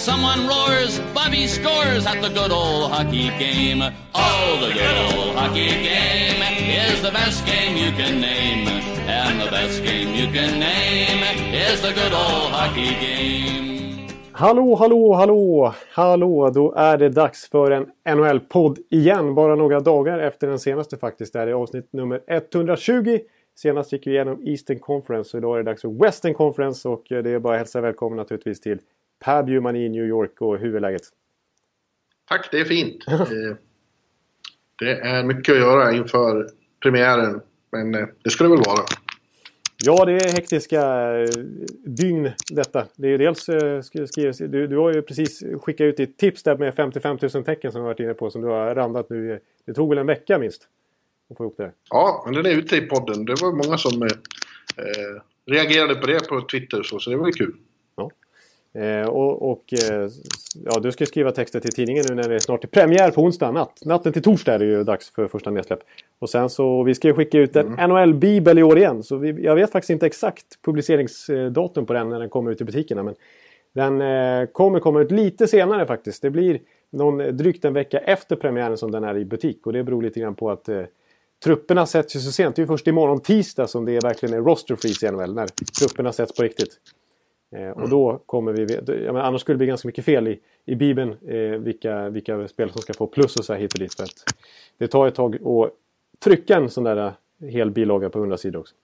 Someone roars, Bobby scores at the good old hockey game. Oh, the good old hockey game is the best game you can name. And the best game you can name is the good old hockey game. Hallå, hallå, hallå, hallå! Då är det dags för en NHL-podd igen. Bara några dagar efter den senaste faktiskt. Det här är avsnitt nummer 120. Senast gick vi igenom Eastern Conference och idag är det dags för Western Conference. Och eh, det är bara att hälsa välkommen naturligtvis till Per Bjurman i New York och hur är läget? Tack, det är fint. Eh, det är mycket att göra inför premiären, men eh, det ska det väl vara. Ja, det är hektiska eh, dygn detta. Det är dels skrivs, du, du har ju precis skickat ut ditt tips där med 55 000 tecken som du varit inne på som du har randat nu. Det tog väl en vecka minst att få ihop det? Ja, men den är ute i podden. Det var många som eh, reagerade på det på Twitter så, så det var ju kul. Eh, och, och eh, ja, du ska skriva texter till tidningen nu när det är snart är premiär på onsdag natt. Natten till torsdag är det ju dags för första nedsläpp. Och sen så, vi ska ju skicka ut en mm. NHL-bibel i år igen. Så vi, jag vet faktiskt inte exakt publiceringsdatum på den när den kommer ut i butikerna. Men den eh, kommer komma ut lite senare faktiskt. Det blir någon, drygt en vecka efter premiären som den är i butik. Och det beror lite grann på att eh, trupperna sätts ju så sent. Det är ju först imorgon tisdag som det verkligen är roster freeze i NHL. När trupperna sätts på riktigt. Eh, och mm. då kommer vi... Ja, men annars skulle det bli ganska mycket fel i, i Bibeln eh, vilka, vilka spelare som ska få plus och så här hit och dit. För att det tar ett tag att trycka en sån där eh, hel bilaga på 100 sidor också.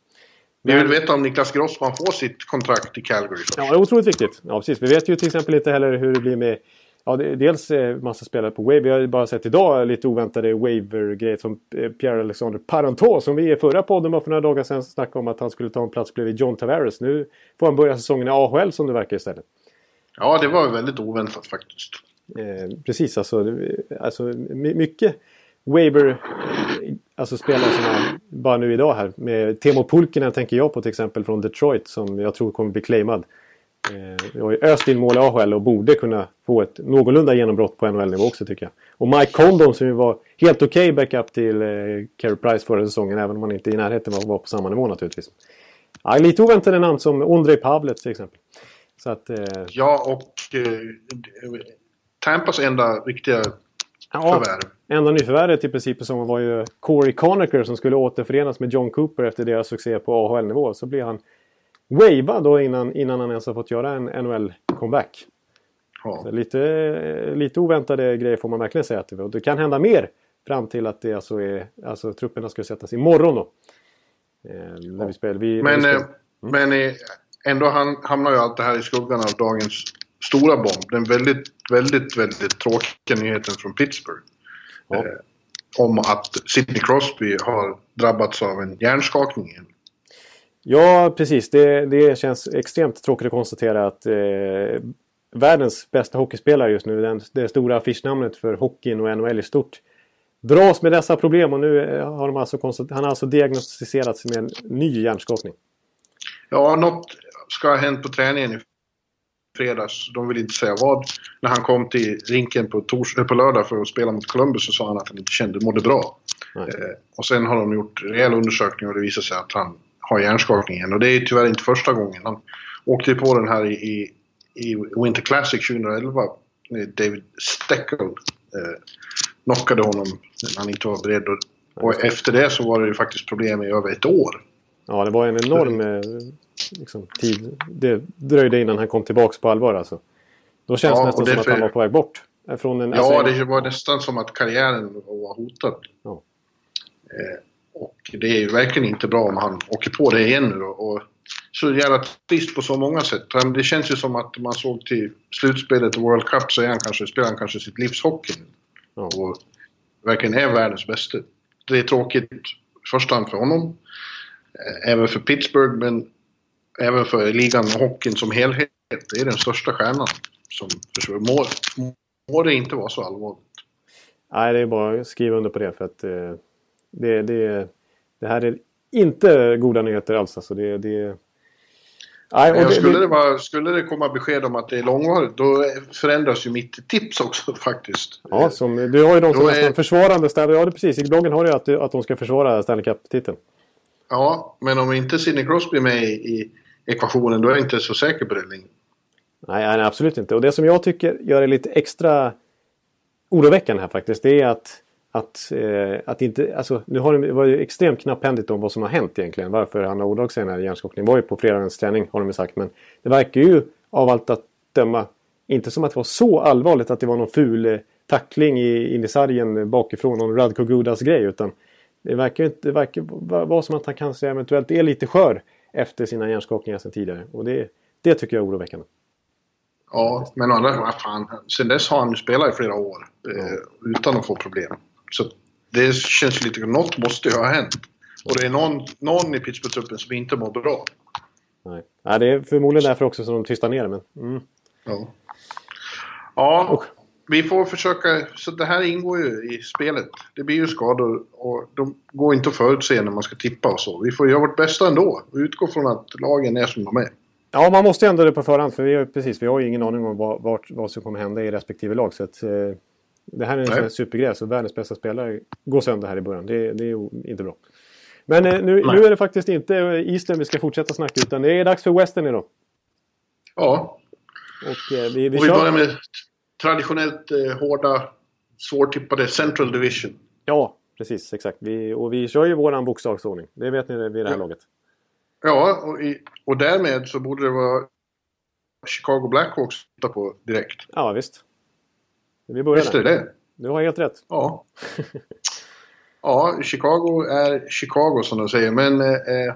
Vi vill veta om Niklas Grossman får sitt kontrakt i Calgary. Ja, det är otroligt viktigt. Ja, precis. Vi vet ju till exempel inte heller hur det blir med Ja, det, dels eh, massa spelare på Wave. Vi har ju bara sett idag lite oväntade waiver-grejer som eh, Pierre-Alexander Parentot som vi i förra podden bara för några dagar sedan snackade om att han skulle ta en plats bredvid John Tavares. Nu får han börja säsongen i AHL som det verkar istället. Ja, det var väldigt oväntat faktiskt. Eh, precis, alltså, alltså mycket waiver, alltså spelare som är bara nu idag här. Med Temo Pulkinen tänker jag på till exempel från Detroit som jag tror kommer bli claimad. Vi har ju öst in mål i AHL och borde kunna få ett någorlunda genombrott på NHL-nivå också tycker jag. Och Mike Condon som ju var helt okej okay backup till eh, Carey Price förra säsongen även om han inte i närheten var, på samma nivå naturligtvis. Ja, lite oväntade namn som Ondrej Pavlets till exempel. Så att, eh... Ja, och eh, Tampas enda riktiga ja, förvärv. Enda nyförvärvet i princip som var ju Corey Conacher som skulle återförenas med John Cooper efter deras succé på AHL-nivå. Så blev han wava då innan, innan han ens har fått göra en NHL-comeback. Ja. lite, lite oväntade grejer får man verkligen säga att det Det kan hända mer fram till att det alltså är, alltså trupperna ska sättas imorgon då. Eh, när vi spelar. Vi, men vi spelar. Mm. men ändå hamnar ju allt det här i skuggan av dagens stora bomb. Den väldigt, väldigt, väldigt tråkiga nyheten från Pittsburgh. Ja. Eh, om att Sidney Crosby har drabbats av en hjärnskakning. Ja, precis. Det, det känns extremt tråkigt att konstatera att eh, världens bästa hockeyspelare just nu, den, det stora affischnamnet för hockeyn och NHL i stort, dras med dessa problem och nu eh, har de alltså han har alltså diagnostiserats med en ny hjärnskakning. Ja, något ska ha hänt på träningen i fredags. De vill inte säga vad. När han kom till rinken på, tors på lördag för att spela mot Columbus så sa han att han inte kände mådde bra. Eh, och sen har de gjort rejäl undersökning och det visar sig att han har hjärnskakningen. Och det är tyvärr inte första gången. Han åkte på den här i, i, Winter Classic 2011. David Steckel eh, knockade honom när han inte var beredd. Och, efter det så var det ju faktiskt problem i över ett år. Ja, det var en enorm eh, liksom, tid. Det dröjde innan han kom tillbaka på allvar alltså. Då känns det ja, nästan det som för... att han var på väg bort. Från en, ja, alltså, det var nästan som att karriären var hotad. Ja. Eh, och det är ju verkligen inte bra om han åker på det igen nu och så jävla trist på så många sätt. Det känns ju som att man såg till slutspelet i World Cup så är han kanske, spelar han kanske sitt livs hockey nu. Ja. Och verkligen är världens bästa. Det är tråkigt i första hand för honom. Eh, även för Pittsburgh men även för ligan och hockeyn som helhet. Det är den största stjärnan som försvinner. Må, må det inte vara så allvarligt. Nej, det är bara att skriva under på det för att eh det, det, det här är inte goda nyheter alls. Alltså det, det... Nej, det, skulle, det vara, skulle det komma besked om att det är långvarigt då förändras ju mitt tips också faktiskt. Ja, som, du har ju de som är nästan försvarande Stanley. Ja, precis. I bloggen har du att, att de ska försvara Stanley Cup-titeln. Ja, men om inte Sidney Crosby är med i ekvationen då är jag inte så säker på det längre. Nej, nej, absolut inte. Och det som jag tycker gör det lite extra oroväckande här faktiskt, det är att att, eh, att inte, alltså, nu har det varit extremt knapphändigt om vad som har hänt egentligen. Varför han har ådragit sig den här hjärnskakningen var ju på fredagens träning har de ju sagt. Men det verkar ju av allt att döma inte som att det var så allvarligt att det var någon ful eh, tackling i, in i sargen bakifrån. Någon Radko Gudas grej. Utan det verkar, inte, det verkar vara som att han kanske eventuellt är lite skör efter sina hjärnskakningar sedan tidigare. Och det, det tycker jag är oroväckande. Ja, men andra, vad fan. Sen dess har han ju spelat i flera år eh, utan att få problem. Så det känns lite... Något måste ju ha hänt. Och det är någon, någon i Pittsburgh-truppen som inte mår bra. Nej. Nej, det är förmodligen därför också som de tystar ner men... Mm. Ja. Ja, oh. vi får försöka... Så det här ingår ju i spelet. Det blir ju skador och de går inte att förutse när man ska tippa och så. Vi får göra vårt bästa ändå och utgå från att lagen är som de är. Ja, man måste ändå det på förhand för vi har, precis, vi har ju ingen aning om vad, vad, vad som kommer hända i respektive lag. Så att, eh, det här är en sån supergrej, så världens bästa spelare går sönder här i början. Det, det är inte bra. Men eh, nu, nu, är det faktiskt inte Eastern vi ska fortsätta snacka utan det är dags för Western idag. Ja. Och eh, vi, vi, och vi börjar med traditionellt eh, hårda, svårtippade Central Division. Ja, precis. Exakt. Vi, och vi kör ju våran bokstavsordning. Det vet ni vid det här ja. laget. Ja, och, i, och därmed så borde det vara Chicago Blackhawks att på direkt. Ja, visst. Vi börjar är det Du har helt rätt. Ja. ja, Chicago är Chicago som de säger. Men eh,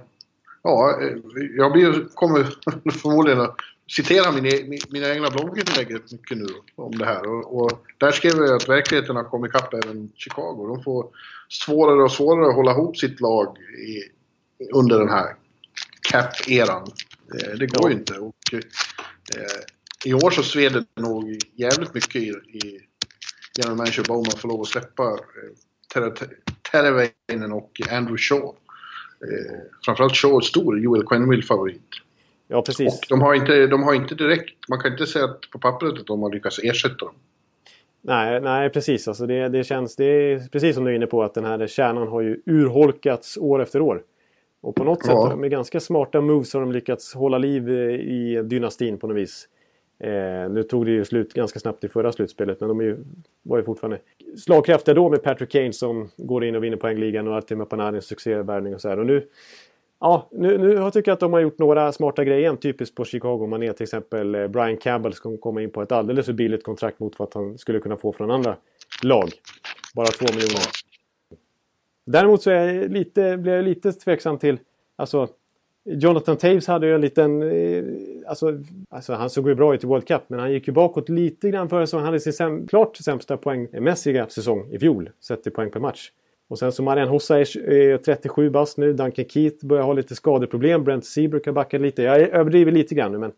ja, eh, jag blir, kommer förmodligen att citera min, e-, mina egna blogginlägg mycket nu om det här. Och, och, där skrev jag att verkligheten har kommit ikapp även Chicago. De får svårare och svårare att hålla ihop sitt lag i, under den här cap-eran. Eh, det går ju inte. Och, eh, i år så sved det nog jävligt mycket i, i general manager Bowman får lov att släppa eh, Teravainen och Andrew Shaw. Eh, framförallt Shaw är stor Joel Quenneville-favorit. Ja, precis. Och de har, inte, de har inte direkt, man kan inte säga att på pappret att de har lyckats ersätta dem. Nej, nej precis. Alltså det, det känns, det är precis som du är inne på att den här kärnan har ju urholkats år efter år. Och på något ja. sätt med ganska smarta moves har de lyckats hålla liv i dynastin på något vis. Eh, nu tog det ju slut ganska snabbt i förra slutspelet men de är ju, var ju fortfarande slagkraftiga då med Patrick Kane som går in och vinner poängligan och Artemi Panarins succévärvning och så här. Och nu, ja, nu, nu jag tycker jag att de har gjort några smarta grejer typiskt på Chicago. Man är till exempel eh, Brian Campbell som kommer in på ett alldeles för billigt kontrakt mot vad han skulle kunna få från andra lag. Bara två miljoner. Däremot så är jag lite, blir jag lite tveksam till Alltså, Jonathan Taves hade ju en liten... Eh, alltså, alltså, han såg ju bra ut i World Cup men han gick ju bakåt lite grann förra säsongen. Han hade sin säm klart sämsta poängmässiga säsong i fjol. Sett i poäng per match. Och sen så Marian Hossa är 37 bast nu. Duncan Keith börjar ha lite skadeproblem. Brent Seabrook har backat lite. Jag överdriver lite grann nu men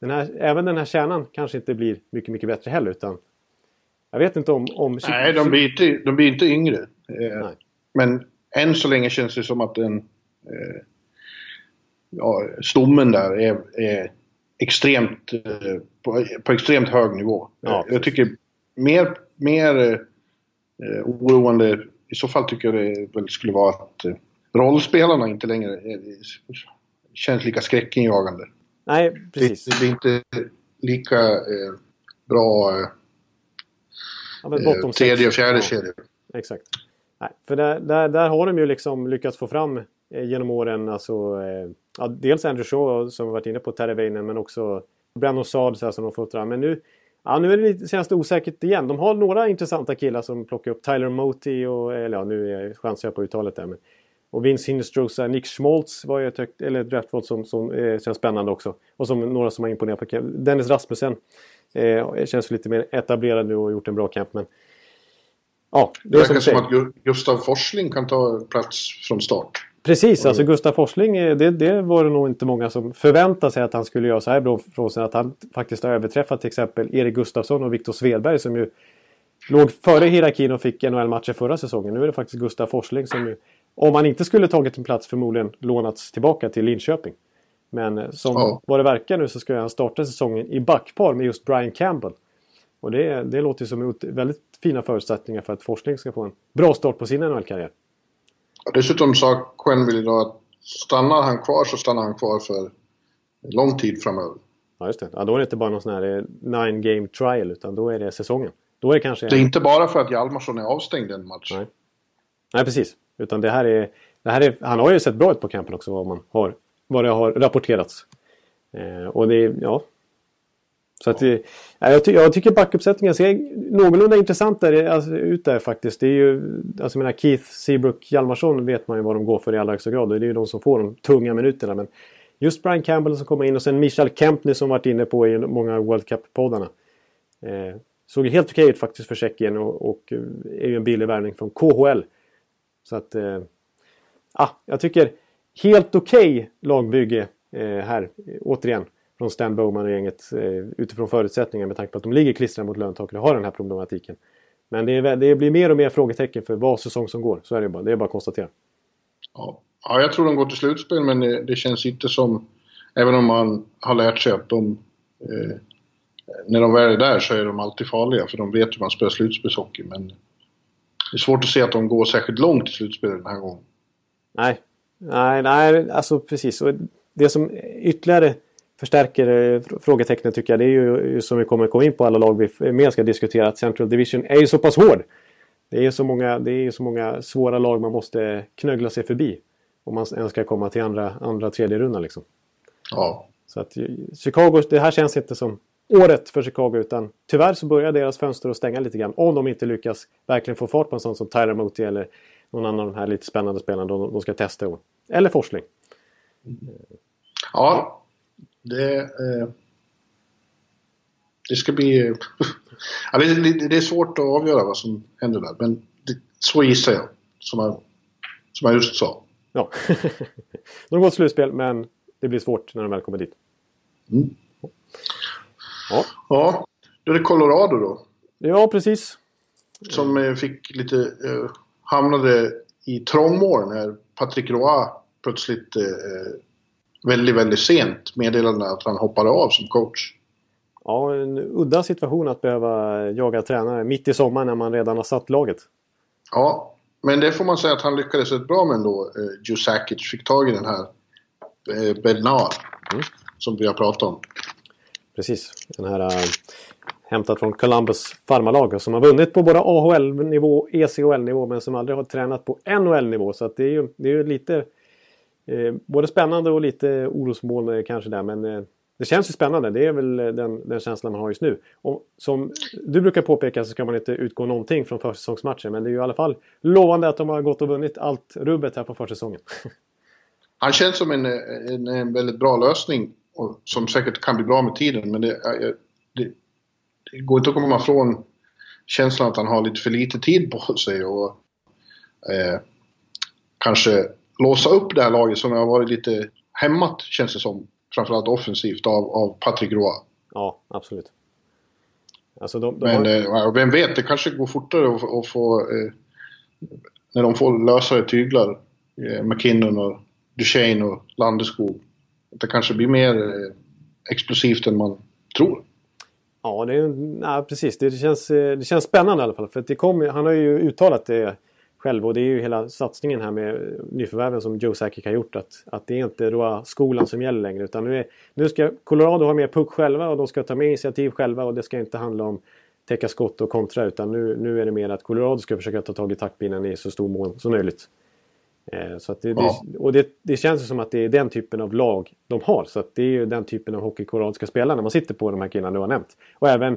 den här, även den här kärnan kanske inte blir mycket, mycket bättre heller utan jag vet inte om... om Nej, de blir inte, de blir inte yngre. Eh, men än så länge känns det som att den... Eh, ja, stommen där är, är extremt, eh, på, på, extremt hög nivå. Ja, jag tycker mer, mer eh, oroande i så fall tycker jag det väl skulle vara att eh, rollspelarna inte längre är, känns lika skräckinjagande. Nej, precis. Det, det blir inte lika eh, bra eh, ja, tredje och fjärde ja. kedjor. Exakt. Nej, för där, där, där har de ju liksom lyckats få fram eh, genom åren alltså eh, ja, dels Andrew Shaw som vi varit inne på, Teravainen, men också Brandon Saad så här, som de fått fram. Men nu, ja, nu är det lite, känns det osäkert igen. De har några intressanta killar som plockar upp Tyler Moti och, eller ja, nu chansar jag på uttalet där. Men, och Vince Hinestrosa, Nick Schmaltz var ju ett högt, eller draftval som, som eh, känns spännande också. Och som några som har imponerat på Dennis Rasmussen eh, känns lite mer etablerad nu och gjort en bra camp. Men, ja, det, det verkar som, som att Gustav Forsling kan ta plats från start. Precis, alltså Gustaf Forsling, eh, det, det var det nog inte många som förväntade sig att han skulle göra så här bra från sig. Att han faktiskt har överträffat till exempel Erik Gustafsson och Viktor Svedberg som ju låg före hierarkin och fick NHL-matcher förra säsongen. Nu är det faktiskt Gustaf Forsling som ju om han inte skulle tagit en plats förmodligen lånats tillbaka till Linköping. Men eh, som ja. vad det verkar nu så ska han starta säsongen i backpar med just Brian Campbell. Och det, det låter som väldigt fina förutsättningar för att Forsling ska få en bra start på sin NHL-karriär. Dessutom sa Quenneville idag att stannar han kvar så stannar han kvar för lång tid framöver. Ja, just det. Ja, då är det inte bara någon sån här eh, nine game trial utan då är det säsongen. Då är det kanske... Det är inte bara för att Hjalmarsson är avstängd en match. Nej, Nej precis. Utan det här är... Det här är han har ju sett bra ut på campen också vad man har... Vad det har rapporterats. Eh, och det är... Ja. Så att ja. jag, ty jag tycker backuppsättningen ser någorlunda intressant där, alltså, ut där faktiskt. Det är ju... Alltså jag menar Keith, Seabrook, Hjalmarsson vet man ju vad de går för i allra högsta grad. Och det är ju de som får de tunga minuterna. Men just Brian Campbell som kommer in och sen Michael Kempney som varit inne på i många World Cup-poddarna. Eh, såg helt okej ut faktiskt för Tjeckien och, och, eh, är ju en billig värvning från KHL. Så att... Eh, ah, jag tycker helt okej okay lagbygge eh, här, återigen. Från Stan Bowman och gänget eh, utifrån förutsättningar med tanke på att de ligger klistrade mot löntaket och har den här problematiken. Men det, är, det blir mer och mer frågetecken för vad säsong som går. Så är det bara. Det är bara att konstatera. Ja. ja, jag tror de går till slutspel men det, det känns inte som... Även om man har lärt sig att de... Eh, när de väl är där så är de alltid farliga för de vet hur man spelar slutspelshockey. Men det är svårt att se att de går särskilt långt i slutspelet den här gången. Nej, nej, nej alltså precis. Och det som ytterligare förstärker eh, frågetecknet tycker jag det är ju som vi kommer komma in på alla lag vi mer ska diskutera att Central Division är ju så pass hård. Det är så många, det är så många svåra lag man måste knögla sig förbi. Om man ens ska komma till andra, andra tredje rundan liksom. Ja. Så att Chicago, det här känns inte som året för Chicago utan tyvärr så börjar deras fönster att stänga lite grann. Om de inte lyckas verkligen få fart på en sån som Tyler Moty eller någon annan av de här lite spännande spelarna de, de ska testa. Eller Forsling. Ja, det... Eh, det ska bli... ja, det, det, är svårt att avgöra vad som händer där, men det, så gissar jag. Som jag, som jag just sa. Ja. de går till slutspel, men det blir svårt när de väl kommer dit. Mm. Ja. ja, då är det Colorado då. Ja, precis. Som eh, fick lite... Eh, hamnade i trångmål när Patrick Roy plötsligt eh, väldigt, väldigt sent meddelade att han hoppade av som coach. Ja, en udda situation att behöva jaga tränare mitt i sommaren när man redan har satt laget. Ja, men det får man säga att han lyckades rätt bra med ändå. Eh, Jusakic fick tag i den här eh, Bernard mm. som vi har pratat om. Precis, den här äh, hämtad från Columbus farmarlag som har vunnit på både AHL-nivå och ECHL-nivå men som aldrig har tränat på NHL-nivå. Så att det är ju, det är ju lite Eh, både spännande och lite orosmoln kanske där men eh, det känns ju spännande. Det är väl eh, den, den känslan man har just nu. Och som du brukar påpeka så ska man inte utgå någonting från försäsongsmatchen men det är ju i alla fall lovande att de har gått och vunnit allt rubbet här på försäsongen. Han känns som en, en, en väldigt bra lösning och som säkert kan bli bra med tiden men det, det, det går inte att komma ifrån känslan att han har lite för lite tid på sig och eh, kanske låsa upp det här laget som har varit lite hämmat känns det som. Framförallt offensivt av, av Patrick Roy. Ja, absolut. Alltså de, de Men har... eh, vem vet, det kanske går fortare att, att få... Eh, när de får lösare tyglar. Eh, McKinnon och Duchene och Landeskog. Det kanske blir mer eh, explosivt än man tror. Ja, det nej, precis. Det, det, känns, eh, det känns spännande i alla fall. För det kom, han har ju uttalat det själv. Och det är ju hela satsningen här med nyförvärven som Joe Sakic har gjort. Att, att det är inte då skolan som gäller längre. Utan nu, är, nu ska Colorado ha mer puck själva och de ska ta mer initiativ själva. Och det ska inte handla om täcka skott och kontra. Utan nu, nu är det mer att Colorado ska försöka ta tag i taktpinnen i så stor mån som möjligt. Eh, så det, ja. det, och det, det känns som att det är den typen av lag de har. Så det är ju den typen av hockey Colorado ska spela när man sitter på de här killarna du har nämnt. Och även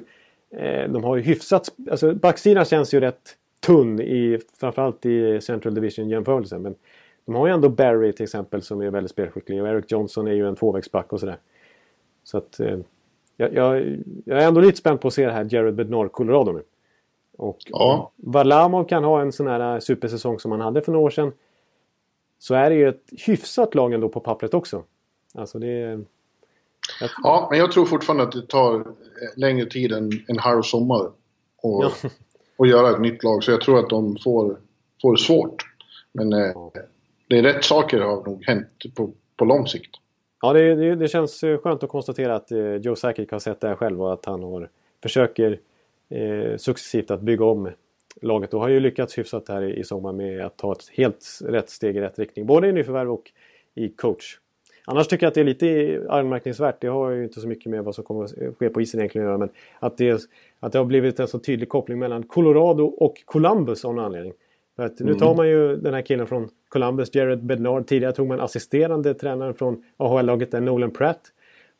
eh, de har ju hyfsat... Alltså backsidan känns ju rätt tunn i framförallt i Central Division jämförelsen. Men de har ju ändå Barry till exempel som är väldigt spelskicklig och Eric Johnson är ju en tvåvägsback och sådär. Så att eh, jag, jag, jag, är ändå lite spänd på att se det här Jared Bednar Colorado nu. Och ja. Varlamov kan ha en sån här supersäsong som han hade för några år sedan. Så är det ju ett hyfsat lag ändå på pappret också. Alltså det är... Ja, men jag tror fortfarande att det tar längre tid än en halv sommar. Och ja och göra ett nytt lag. Så jag tror att de får, får svårt. Men eh, det är rätt saker har nog hänt på, på lång sikt. Ja, det, det, det känns skönt att konstatera att eh, Joe Sakic har sett det här själv och att han har, försöker eh, successivt att bygga om laget och har ju lyckats hyfsat här i, i sommar med att ta ett helt rätt steg i rätt riktning. Både i nyförvärv och i coach. Annars tycker jag att det är lite anmärkningsvärt. Det har ju inte så mycket med vad som kommer att ske på isen egentligen att göra. Men att det, att det har blivit en så tydlig koppling mellan Colorado och Columbus av någon anledning. För att nu tar mm. man ju den här killen från Columbus, Jared Bednard. Tidigare tog man assisterande tränaren från AHL-laget, Nolan Pratt.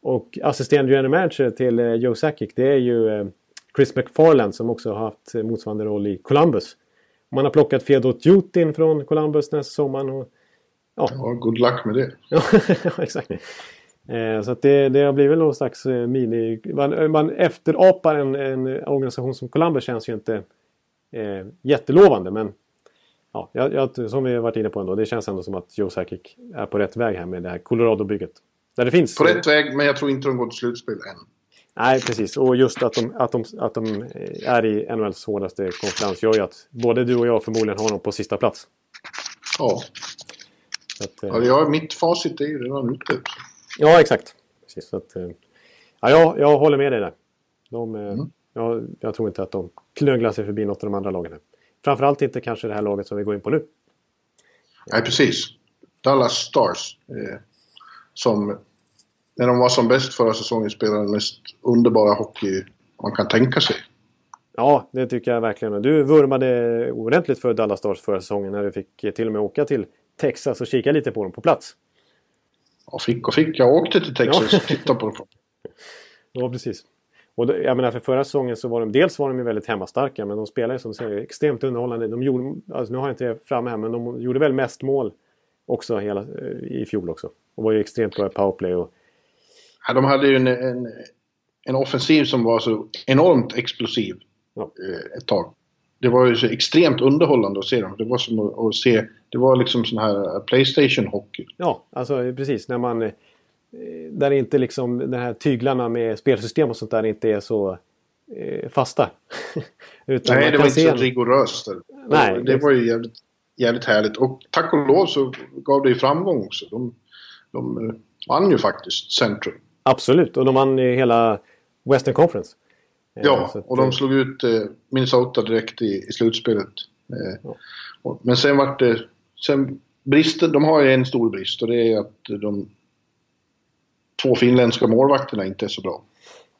Och assisterande general manager till eh, Joe Sakic, det är ju eh, Chris McFarland som också har haft motsvarande roll i Columbus. Man har plockat Fedor Tjutin från Columbus den här sommaren. Ja. ja, good luck med det. ja, exakt. Eh, så det, det har blivit någon slags eh, mini... Man, man efterapar en, en organisation som Columbus känns ju inte eh, jättelovande men ja, jag, som vi har varit inne på ändå, det känns ändå som att Joe Sakic är på rätt väg här med det här Colorado-bygget. Där det finns. På rätt väg, men jag tror inte de går till slutspel än. Nej, precis. Och just att de, att de, att de är i NHLs hårdaste konferens gör ju att både du och jag förmodligen har dem på sista plats. Ja. Att, eh, ja, mitt facit är ju redan ute. Ja, exakt. Precis, så att, eh, ja, jag, jag håller med dig där. De, eh, mm. jag, jag tror inte att de knögglar sig förbi något av de andra lagen. Framförallt inte kanske det här laget som vi går in på nu. Nej, precis. Dallas Stars. Eh, som när de var som bäst förra säsongen spelade den mest underbara hockey man kan tänka sig. Ja, det tycker jag verkligen. Du vurmade ordentligt för Dallas Stars förra säsongen när du fick till och med åka till Texas och kika lite på dem på plats. Ja, fick och fick. Jag åkte till Texas och tittade på dem. Ja, precis. Och då, jag menar för förra säsongen så var de dels var de ju väldigt hemmastarka men de spelade som säger extremt underhållande. De gjorde, alltså nu har jag inte det framme här men de gjorde väl mest mål också hela, i fjol också. Och var ju extremt bra i powerplay. Och... Ja, de hade ju en, en, en offensiv som var så enormt explosiv ja. Eh, ett tag. Det var ju så extremt underhållande att se dem. Det var som att, att se, det var liksom sån här Playstation-hockey. Ja, alltså precis. När man Eh, där inte liksom de här tyglarna med spelsystem och sånt där inte är så eh, fasta. Utan Nej, det var inte så rigoröst. Nej, det var ju jävligt, jävligt härligt. Och tack och lov så gav det ju framgång också. De, de eh, vann ju faktiskt Central. Absolut, och de vann ju hela Western Conference. Eh, ja, och de slog ut eh, Minnesota direkt i, i slutspelet. Eh, ja. Men sen vart det... Sen bristen, de har ju en stor brist och det är att de två finländska målvakterna inte är så bra.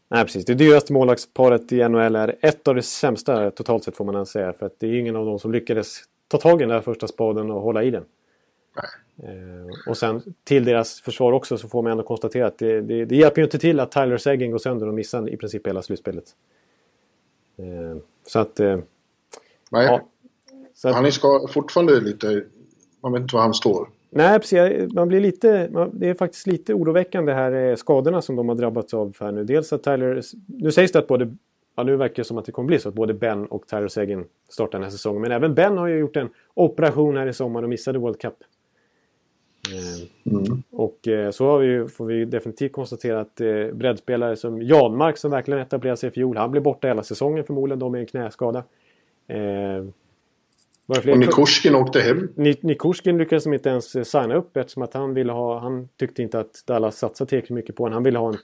Nej, precis. Det dyraste målvaktsparet i NHL är ett av de sämsta totalt sett får man säga. För att det är ingen av dem som lyckades ta tag i den där första spaden och hålla i den. Eh, och sen till deras försvar också så får man ändå konstatera att det, det, det hjälper ju inte till att Tyler Seguin går sönder och missar i princip hela slutspelet. Eh, så att... Eh, Nej, ja, så att, han är fortfarande lite... Man vet inte var han står. Nej, precis. Man blir lite, det är faktiskt lite oroväckande här eh, skadorna som de har drabbats av här nu. Dels att Tyler... Nu sägs det att både... Ja, nu verkar det som att det kommer bli så att både Ben och Tyler Seguin startar den här säsongen. Men även Ben har ju gjort en operation här i sommar och missade World Cup. Eh, mm. Och eh, så har vi, får vi definitivt konstatera att eh, breddspelare som Janmark som verkligen etablerade sig i fjol, han blir borta hela säsongen förmodligen då med en knäskada. Och Nikushkin åkte hem. Nikushkin lyckades inte ens signa upp eftersom att han ville ha... Han tyckte inte att Dallas satsade tillräckligt mycket på honom. Han ville ha en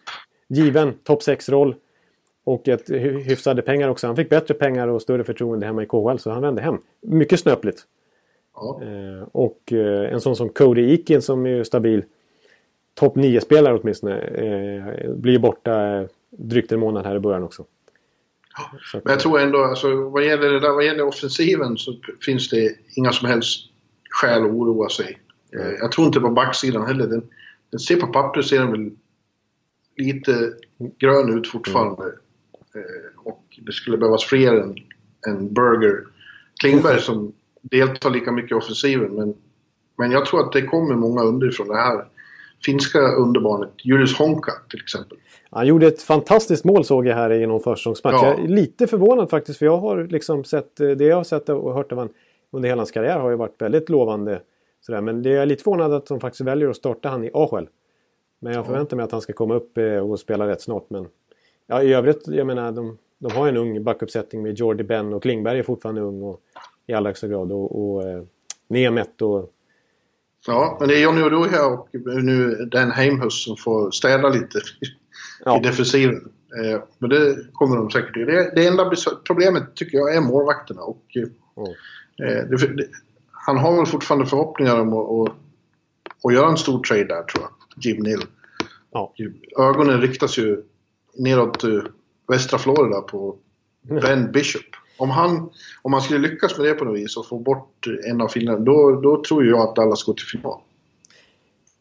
given topp 6-roll. Och ett hyfsade pengar också. Han fick bättre pengar och större förtroende hemma i KHL så han vände hem. Mycket snöpligt. Ja. Eh, och eh, en sån som Cody Eakin som är stabil topp 9-spelare åtminstone eh, blir borta drygt en månad här i början också. Men jag tror ändå, alltså, vad, gäller det där, vad gäller offensiven så finns det inga som helst skäl att oroa sig. Mm. Jag tror inte på backsidan heller. Den, den ser på pappret ser den väl lite grön ut fortfarande. Mm. Och det skulle behövas fler än, än Burger Klingberg som deltar lika mycket i offensiven. Men, men jag tror att det kommer många underifrån. Det här finska underbarnet Julius Honka till exempel. Han gjorde ett fantastiskt mål såg jag här i någon försäsongsmatch. Ja. Jag är lite förvånad faktiskt för jag har liksom sett, eh, det jag har sett och hört av honom under hela hans karriär har ju varit väldigt lovande. Sådär. Men det är lite förvånad att de faktiskt väljer att starta han i AHL. Men jag förväntar mig att han ska komma upp eh, och spela rätt snart. Men ja, i övrigt, jag menar, de, de har en ung backuppsättning med Jordy Ben och Klingberg är fortfarande ung och, i allra högsta grad. Och, och eh, Nemet och Ja, men det är Johnny Oduya och nu Dan Heimhus som får städa lite ja. i defensiven. Eh, men det kommer de säkert. Det, det enda problemet tycker jag är målvakterna. Och, mm. eh, det, det, han har väl fortfarande förhoppningar om att, att, att göra en stor trade där tror jag, Jim Neal. Ja. Ögonen riktas ju neråt uh, västra Florida på Ben Bishop. Om han, om han skulle lyckas med det på något vis och få bort en av finnarna, då, då tror jag att Dallas går till final.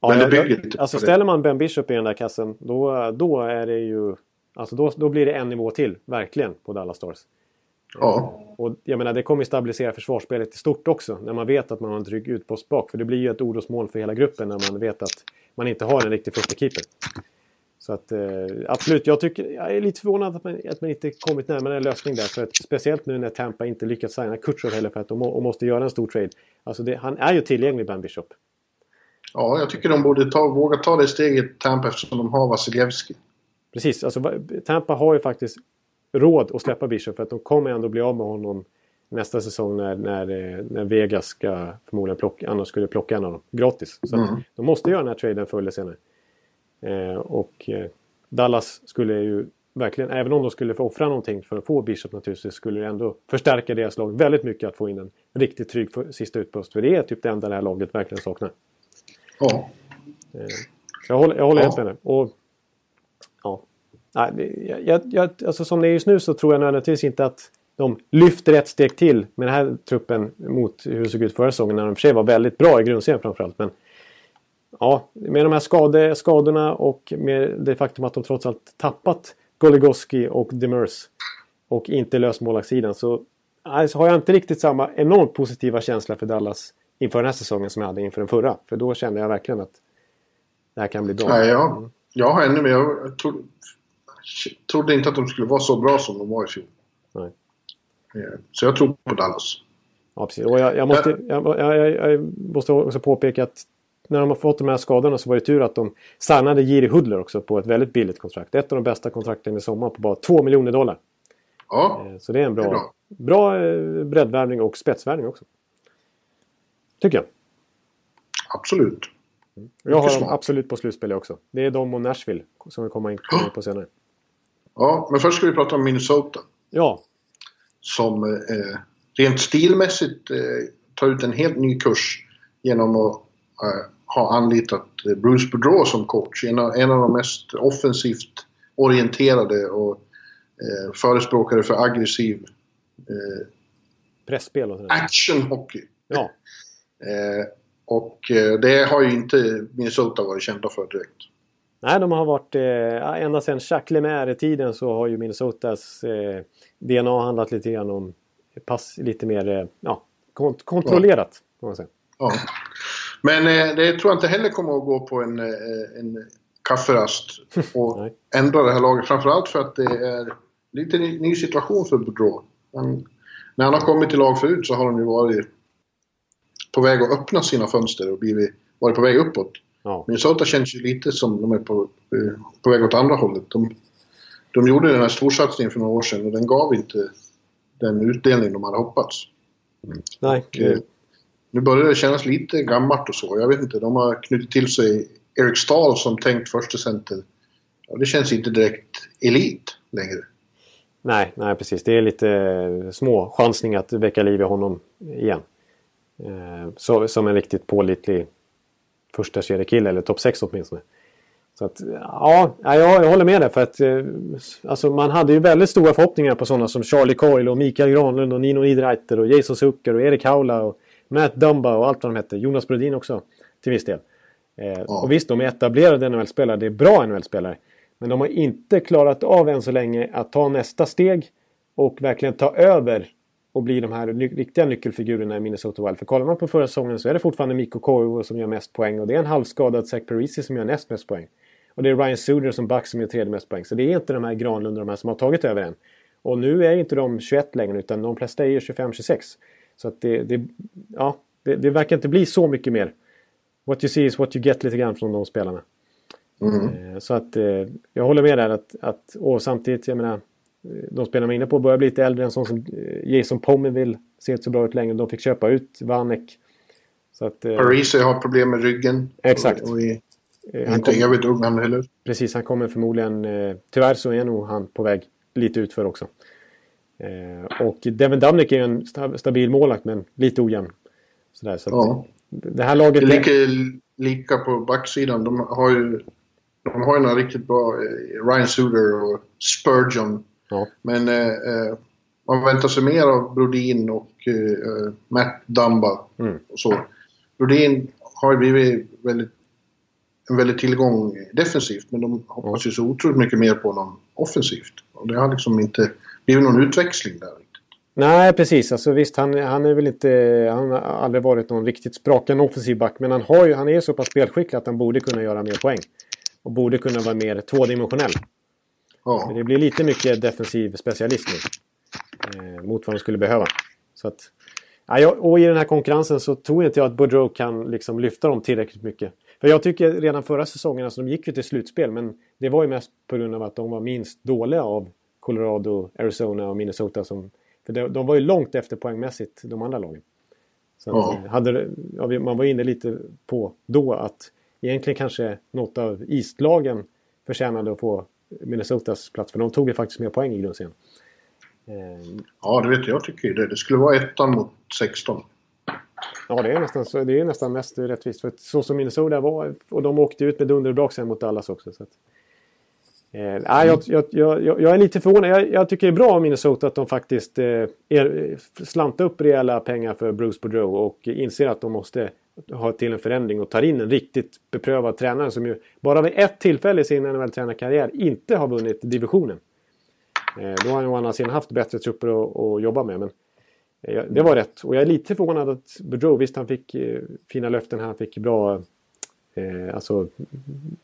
Ja, Men det bygger lite alltså ställer man Ben Bishop i den där kassen, då, då är det ju... Alltså då, då blir det en nivå till, verkligen, på Dallas Stars. Ja. Och jag menar, det kommer stabilisera försvarsspelet i stort också. När man vet att man har en trygg utpost bak. För det blir ju ett orosmoln för hela gruppen när man vet att man inte har en riktig första keeper. Så att eh, absolut, jag, tycker, jag är lite förvånad att man, att man inte kommit närmare en lösning där. För att, speciellt nu när Tampa inte lyckats signa Kutjov heller för att de må, måste göra en stor trade. Alltså det, han är ju tillgänglig, Ben Bishop. Ja, jag tycker de borde ta, våga ta det steget Tampa eftersom de har Vasilevski. Precis, alltså Tampa har ju faktiskt råd att släppa Bishop för att de kommer ändå bli av med honom nästa säsong när, när, eh, när Vegas ska förmodligen plocka, annars skulle plocka en av dem gratis. Så mm. de måste göra den här traden förr eller senare. Eh, och eh, Dallas skulle ju verkligen, även om de skulle få offra någonting för att få Bishop naturligtvis, skulle det ändå förstärka deras lag väldigt mycket att få in en riktigt trygg sista utpost. För det är typ det enda det här laget verkligen saknar. Ja. Eh, jag håller, jag håller ja. helt med dig. Och, ja. Nej, jag, jag, alltså som det är just nu så tror jag nödvändigtvis inte att de lyfter ett steg till med den här truppen mot hur det såg ut förra säsongen när de för sig var väldigt bra i grundserien framförallt. Men ja, med de här skade, skadorna och med det faktum att de trots allt tappat Goligoski och Demers och inte löst målvaktssidan så alltså, har jag inte riktigt samma enormt positiva känsla för Dallas inför den här säsongen som jag hade inför den förra. För då kände jag verkligen att det här kan bli bra. Nej, jag, jag har ännu mer. Jag tro, trodde inte att de skulle vara så bra som de var i fjol. Nej. Eh, så jag tror på Dallas. Ja, precis. Och jag, jag måste, jag, jag, måste också påpeka att när de har fått de här skadorna så var det tur att de signade Jiri Hudler också på ett väldigt billigt kontrakt. Ett av de bästa kontrakten i sommar på bara 2 miljoner dollar. Ja, eh, så det är en bra, bra. bra eh, breddvärvning och spetsvärvning också. Tycker jag. Absolut. Mm. Jag har dem absolut på slutspel också. Det är de och Nashville som vi kommer in på senare. Ja, men först ska vi prata om Minnesota. Ja. Som eh, rent stilmässigt eh, tar ut en helt ny kurs genom att eh, ha anlitat eh, Bruce Boudreau som coach. En av, en av de mest offensivt orienterade och eh, förespråkare för aggressiv eh, Pressspel och actionhockey. Ja. Eh, och eh, det har ju inte Minnesota varit kända för direkt. Nej, de har varit... Eh, ända sedan Jacques Lemaire-tiden så har ju Minnesotas eh, DNA handlat lite grann om pass, lite mer ja, kont kontrollerat. Ja. man säga. Ja. Men eh, det tror jag inte heller kommer att gå på en, eh, en kafferast och ändra det här laget. Framförallt för att det är lite ny, ny situation för Boudreau. när han har kommit till lag förut så har han ju varit på väg att öppna sina fönster och blivit, varit på väg uppåt. Ja. Minnesota känns ju lite som de är på, eh, på väg åt andra hållet. De, de gjorde den här storsatsningen för några år sedan och den gav inte den utdelning de hade hoppats. Mm. Nej. Och, eh, nu börjar det kännas lite gammalt och så. Jag vet inte, de har knutit till sig Erik Stahl som tänkt första center. Ja, det känns inte direkt elit längre. Nej, nej precis. Det är lite små chansning att väcka liv i honom igen. Eh, så, som en riktigt pålitlig första kille eller topp 6 åtminstone. Så att, ja, jag, jag håller med dig för att eh, alltså man hade ju väldigt stora förhoppningar på sådana som Charlie Coyle och Mikael Granlund och Nino Niederreiter och Jason Zucker och Erik Haula och Matt Dumba och allt vad de hette. Jonas Brodin också till viss del. Eh, ja. Och visst, de är etablerade NHL-spelare. Det är bra NHL-spelare. Men de har inte klarat av än så länge att ta nästa steg och verkligen ta över och bli de här ny riktiga nyckelfigurerna i Minnesota Wild. För kollar man på förra säsongen så är det fortfarande Mikko Koivu som gör mest poäng och det är en halvskadad Zach Parisi som gör näst mest poäng. Och det är Ryan Suder som back som gör tredje mest poäng. Så det är inte de här Granlund och de här som har tagit över än. Och nu är inte de 21 längre utan de flesta är ju 25-26. Så att det, det, ja, det, det, verkar inte bli så mycket mer. What you see is what you get lite grann från de spelarna. Mm. Så att eh, jag håller med där att, att och samtidigt, jag menar de spelarna inne på börjar bli lite äldre. En sån som eh, Jason Pominville ser inte så bra ut längre. De fick köpa ut Vanek. Så att, eh, Parisi har problem med ryggen. Exakt. Och, och är han inte evigt ung han heller. Precis, han kommer förmodligen... Eh, tyvärr så är nog han på väg lite utför också. Eh, och Devin Dubnik är en stabil målakt men lite ojämn. Sådär, så ja. Det här laget... Det är lika, lika på backsidan. De har ju, de har ju några riktigt bra... Eh, Ryan Suder och Spurgeon. Ja. Men eh, eh, man väntar sig mer av Brodin och eh, Matt Dumba. Mm. Och så. Brodin har ju blivit väldigt, en väldigt tillgång defensivt men de hoppas ju så otroligt mycket mer på honom offensivt. Och det har liksom inte blivit någon utväxling där. Nej, precis. Alltså, visst, han, han, är väl inte, han har aldrig varit någon riktigt sprakande offensiv back. Men han, har ju, han är så pass spelskicklig att han borde kunna göra mer poäng. Och borde kunna vara mer tvådimensionell. Ja. det blir lite mycket defensiv specialist nu. Eh, mot vad de skulle behöva. Så att, ja, och i den här konkurrensen så tror inte jag att Boudreau kan liksom lyfta dem tillräckligt mycket. För jag tycker redan förra säsongen, alltså de gick ju till slutspel, men det var ju mest på grund av att de var minst dåliga av Colorado, Arizona och Minnesota som för de, de var ju långt efter poängmässigt, de andra lagen. Så ja. Eh, hade, ja, man var inne lite på då att egentligen kanske något av East-lagen förtjänade att få Minnesotas plats. För de tog ju faktiskt mer poäng i grundserien. Eh, ja, det vet jag. Tycker det. Det skulle vara ettan mot 16. Ja, det är nästan, det är nästan mest rättvist. För så som Minnesota var, och de åkte ut med dunder brak sen mot Dallas också. Så att, Eh, jag, jag, jag, jag, är lite förvånad. Jag, jag tycker det är bra av Minnesota att de faktiskt eh, er, slantar upp rejäla pengar för Bruce Boudreau och inser att de måste ha till en förändring och tar in en riktigt beprövad tränare som ju bara vid ett tillfälle i sin NHL-tränarkarriär inte har vunnit divisionen. Eh, då har han ju å andra sidan haft bättre trupper att, att jobba med. Men eh, det var rätt. Och jag är lite förvånad att Boudreau, visst han fick eh, fina löften, han fick bra Eh, alltså,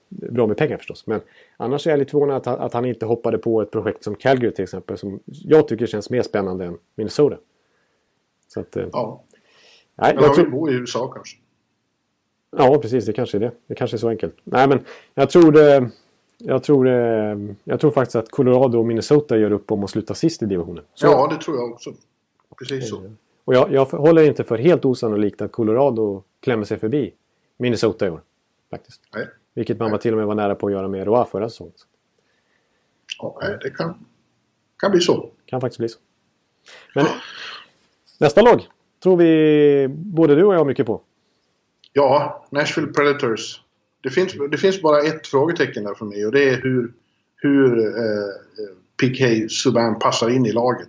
bra med pengar förstås. Men annars är jag lite förvånad att, att han inte hoppade på ett projekt som Calgary till exempel. Som jag tycker känns mer spännande än Minnesota. Så att, eh, ja. Nej, men han vill bo i USA kanske. Ja, precis. Det kanske är det. Det kanske är så enkelt. Nej, men jag tror det... Jag tror, jag tror faktiskt att Colorado och Minnesota gör upp om att sluta sist i divisionen. Så ja, det tror jag också. Precis så. Och jag, jag håller inte för helt osannolikt att Colorado klämmer sig förbi Minnesota i år. Faktiskt. Nej. Vilket man var till och med var nära på att göra med Roa förra säsongen. Ja, det kan, kan bli så. Kan faktiskt bli så. Men nästa lag tror vi både du och jag mycket på. Ja, Nashville Predators. Det finns, det finns bara ett frågetecken där för mig och det är hur, hur eh, PK Subban passar in i laget.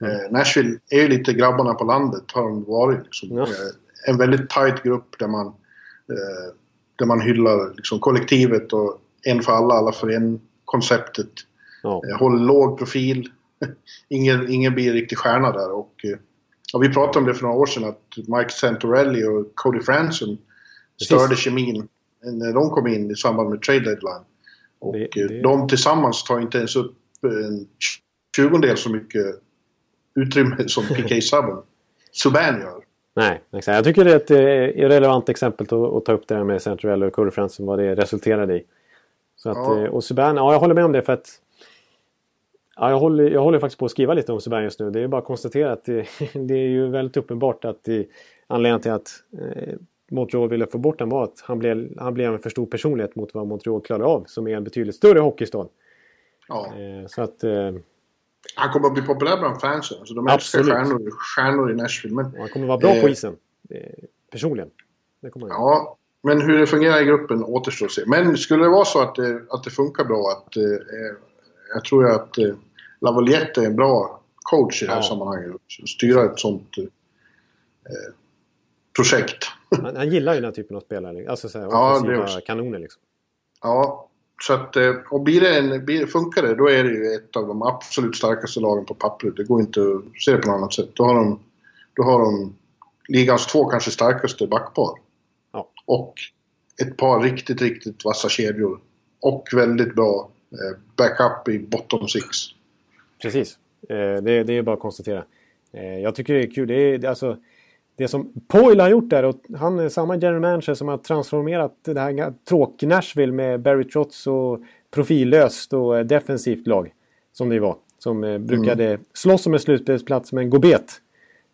Mm. Eh, Nashville är ju lite grabbarna på landet har de varit. Liksom. Ja. Eh, en väldigt tight grupp där man eh, där man hyllar liksom kollektivet och en för alla, alla för en-konceptet. Ja. Eh, håller låg profil. ingen, ingen blir riktig stjärna där. Och, eh, vi pratade om det för några år sedan att Mike Santorelli och Cody Franson störde kemin när de kom in i samband med trade deadline. Och det, eh, det... de tillsammans tar inte ens upp en tjugondel så mycket utrymme som PK Subban Subban gör. Nej, exakt. Jag tycker det är ett eh, irrelevant exempel att, ta upp det här med Central och Curry Franson, vad det resulterade i. Så att, ja. Eh, och Subban, ja jag håller med om det för att Ja, jag, håller, jag håller faktiskt på att skriva lite om Subban just nu. Det är bara att konstatera att det, det är ju väldigt uppenbart att det, anledningen till att eh, Montreal ville få bort honom var att han blev, han blev en för stor personlighet mot vad Montreal klarar av. Som är en betydligt större hockeystad. Ja. Eh, så att... Eh, han kommer att bli populär bland fansen. Alltså, de älskar stjärnor, stjärnor i Nashville. Men, han kommer att vara bra eh, på isen. Personligen. ja, men hur det fungerar i gruppen återstår att se. Men skulle det vara så att det, att det funkar bra, att eh, jag tror att eh, Lavaliette är en bra coach i det här ja. sammanhanget. Styra ett sånt eh, projekt. Han, han, gillar ju den här typen av spelare. Alltså så här, ja, kanoner liksom. Ja, så att, eh, och blir det en, blir, funkar det, då är det ju ett av de absolut starkaste lagen på pappret. Det går inte att se det på något annat sätt. Då har de, då har de ligans två kanske starkaste backpar. Ja. Och ett par riktigt, riktigt vassa kedjor. Och väldigt bra eh, backup i bottom six. Precis. Eh, det, det är bara att konstatera. Jag tycker det är kul. Det är, alltså, det som Poyle har gjort där och han är samma general manager som har transformerat det här tråk-Nashville med Barry Trotz och profillöst och defensivt lag. Som det var. Som eh, brukade mm. slåss om en slutspelsplats men gå bet.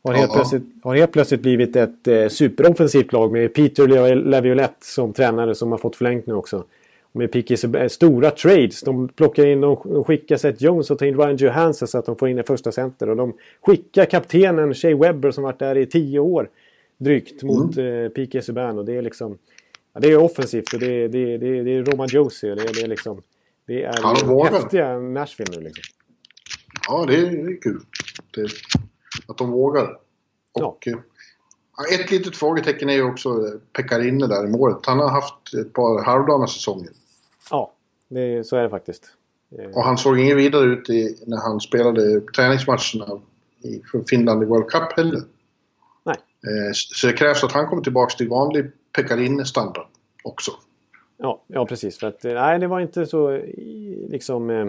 har helt, plötsligt, har helt plötsligt blivit ett eh, superoffensivt lag med Peter Laviolette som tränare som har fått förlängt nu också. Med Pikis stora trades. De plockar in och skickar Seth Jones och tar in Ryan Johansson så att de får in en första center. Och de skickar kaptenen Shea Webber som varit där i tio år drygt mot mm. eh, Piqué Subban. Och det är liksom... Ja, det är offensivt och det är, det är, det är, det är Roma Josie. Det är, det är liksom... Det är ja, häftiga Nashville nu liksom. Ja, det är, det är kul. Det, att de vågar. Och, ja. Eh, ett litet frågetecken är ju också eh, Pekarinne där i målet. Han har haft ett par halvdana säsonger. Ja, det, så är det faktiskt. Eh, och han såg inget vidare ut i, när han spelade träningsmatcherna i, för Finland i World Cup heller. Nej. Så det krävs att han kommer tillbaka till vanlig Pekarinne-standard också. Ja, ja, precis. För att, nej, det var inte så liksom eh,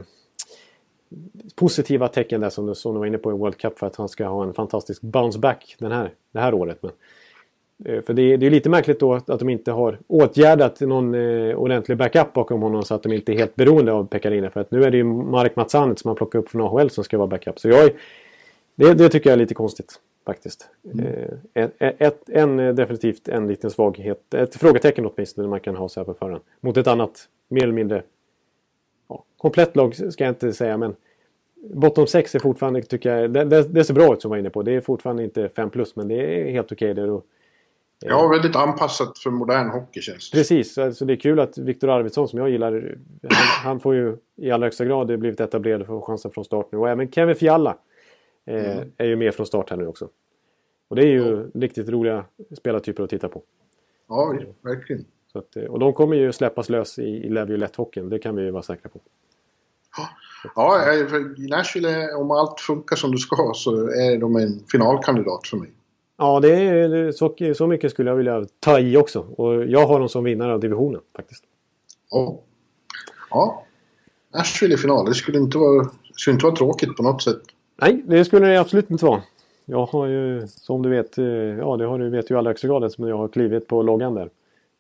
positiva tecken där som du, som du var inne på i World Cup för att han ska ha en fantastisk bounce back den här, det här året. Men, eh, för det är, det är lite märkligt då att, de inte har åtgärdat någon eh, ordentlig backup bakom honom så att de inte är helt beroende av Pekarina. För att nu är det ju Marek Matsanet som man plockar upp från AHL som ska vara backup. Så jag är, det, det tycker jag är lite konstigt faktiskt. Mm. Eh, ett, ett, en, definitivt en liten svaghet, ett frågetecken åtminstone man kan ha så här på förhand. Mot ett annat, mer eller mindre ja, komplett lag ska jag inte säga men Bottom 6 är fortfarande, tycker jag, det, det, det ser bra ut som jag var inne på. Det är fortfarande inte 5 plus men det är helt okej. Okay där. Ja, väldigt anpassat för modern hockey känns det Precis, alltså det är kul att Viktor Arvidsson som jag gillar, han, han, får ju i allra högsta grad blivit etablerad för chansen från start nu. Och även Kevin Fialla eh, mm. är ju med från start här nu också. Och det är ju ja. riktigt roliga spelartyper att titta på. Ja, verkligen. Så att, eh, och de kommer ju släppas lös i, i Levi hockeyn det kan vi ju vara säkra på. Ja, ja för Nashville, om allt funkar som det ska så är de en finalkandidat för mig. Ja, det är, så, så mycket skulle jag vilja ta i också. Och jag har dem som vinnare av divisionen faktiskt. Ja. ja. Nashville i final, det skulle inte vara, skulle inte vara tråkigt på något sätt. Nej, det skulle det absolut inte vara. Jag har ju, som du vet, eh, ja det har du vet ju i allra högsta grad eftersom jag har klivit på loggan där.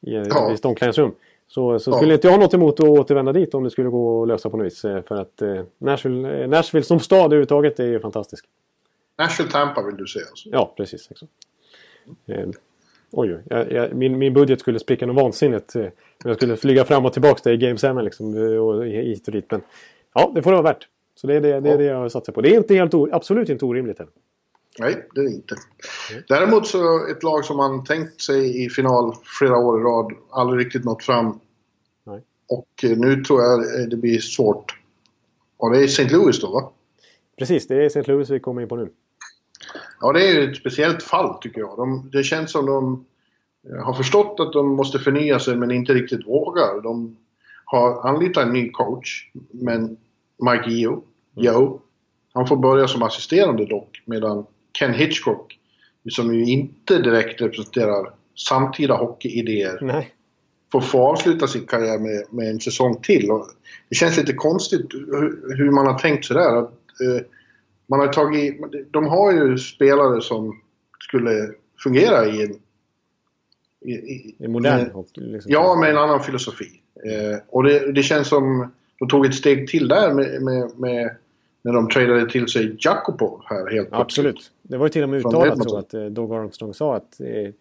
I, ja. i ett omklädningsrum. Så, så skulle ja. inte jag ha något emot att återvända dit om det skulle gå att lösa på något vis. Eh, för att eh, Nashville, Nashville som stad överhuvudtaget är ju fantastisk. Nashville Tampa vill du säga alltså? Ja, precis. Eh, oj, jag, jag, min, min budget skulle spricka något vansinnigt. Eh, jag skulle flyga fram och tillbaka där i Game 7 liksom, och hit och dit. Men ja, det får det vara värt. Så det är det, det, är det jag satsar på. Det är inte helt, absolut inte orimligt heller. Nej, det är det inte. Däremot så ett lag som man tänkt sig i final flera år i rad, aldrig riktigt nått fram. Nej. Och eh, nu tror jag det blir svårt. Och det är St. Louis då va? Precis, det är St. Louis vi kommer in på nu. Ja, det är ju ett speciellt fall tycker jag. De, det känns som de eh, har förstått att de måste förnya sig men inte riktigt vågar. De har anlitat en ny coach, men Mike Gio, mm. Joe, han får börja som assisterande dock medan Ken Hitchcock, som ju inte direkt representerar samtida hockeyidéer, Nej. får få avsluta sin karriär med, med en säsong till. Och det känns lite konstigt hur, hur man har tänkt sådär. Att, eh, man har tagit, de har ju spelare som skulle fungera i en... I, i, I modern hockey? Liksom. Ja, med en annan filosofi. Eh, och det, det, känns som de tog ett steg till där med, med, med när de tradade till sig Jakubov här helt plötsligt. Absolut. Det var ju till och med uttalat så att eh, Doug Armstrong sa att eh,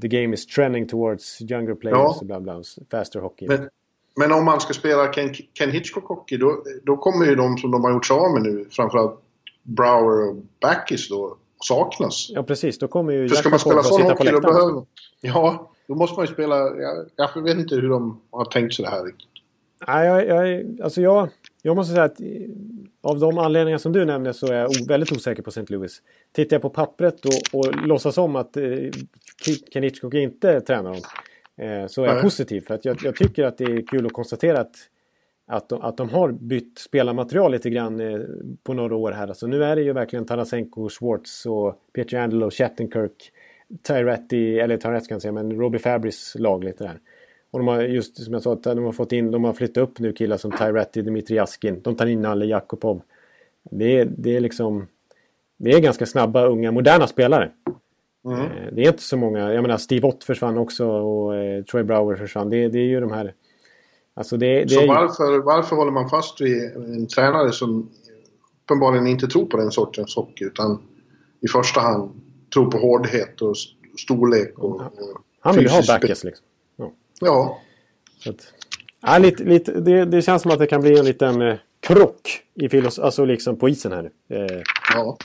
the game is trending towards younger players ja. och bla bla, faster hockey. Men, men, om man ska spela Ken, Ken Hitchcock hockey då, då kommer ju de som de har gjort sig av med nu, framförallt Brower och Backis då, saknas. Ja precis, då kommer ju För ska man spela sån hockey då behöver Ja, då måste man ju spela... Jag, jag vet inte hur de har tänkt sig det här riktigt. Nej, jag, jag, alltså jag, jag måste säga att av de anledningar som du nämnde så är jag väldigt osäker på St. Louis. Tittar jag på pappret och, och låtsas om att eh, Ken Hitchcock inte tränar dem eh, så är jag positiv. För att jag, jag, tycker att det är kul att konstatera att, att, de, att de har bytt spelarmaterial lite grann eh, på några år här. Alltså nu är det ju verkligen Tarasenko, Schwartz och Pietrangelo, Shattenkirk, Tyretti, eller Tyretti kan jag säga, men Robbie Fabris lag lite där. Och de har just som jag sa, de har fått in, de har flyttat upp nu killar som Tyretti, Dmitri Askin. De tar in Nalle Jakobov. Det är, det är liksom... Det är ganska snabba, unga, moderna spelare. Mm. Eh, det är inte så många. Jag menar Steve Ott försvann också och eh, Troy Brower försvann. Det, det är ju de här... Alltså det, det så varför, varför håller man fast vid en tränare som uppenbarligen inte tror på den sortens hockey utan i första hand tror på hårdhet och storlek. Och, och han vill ha backes liksom. Ja. ja. Att, ja lite, lite, det, det, känns som att det kan bli en liten eh, krock i filos alltså liksom på isen här. Eh, ja.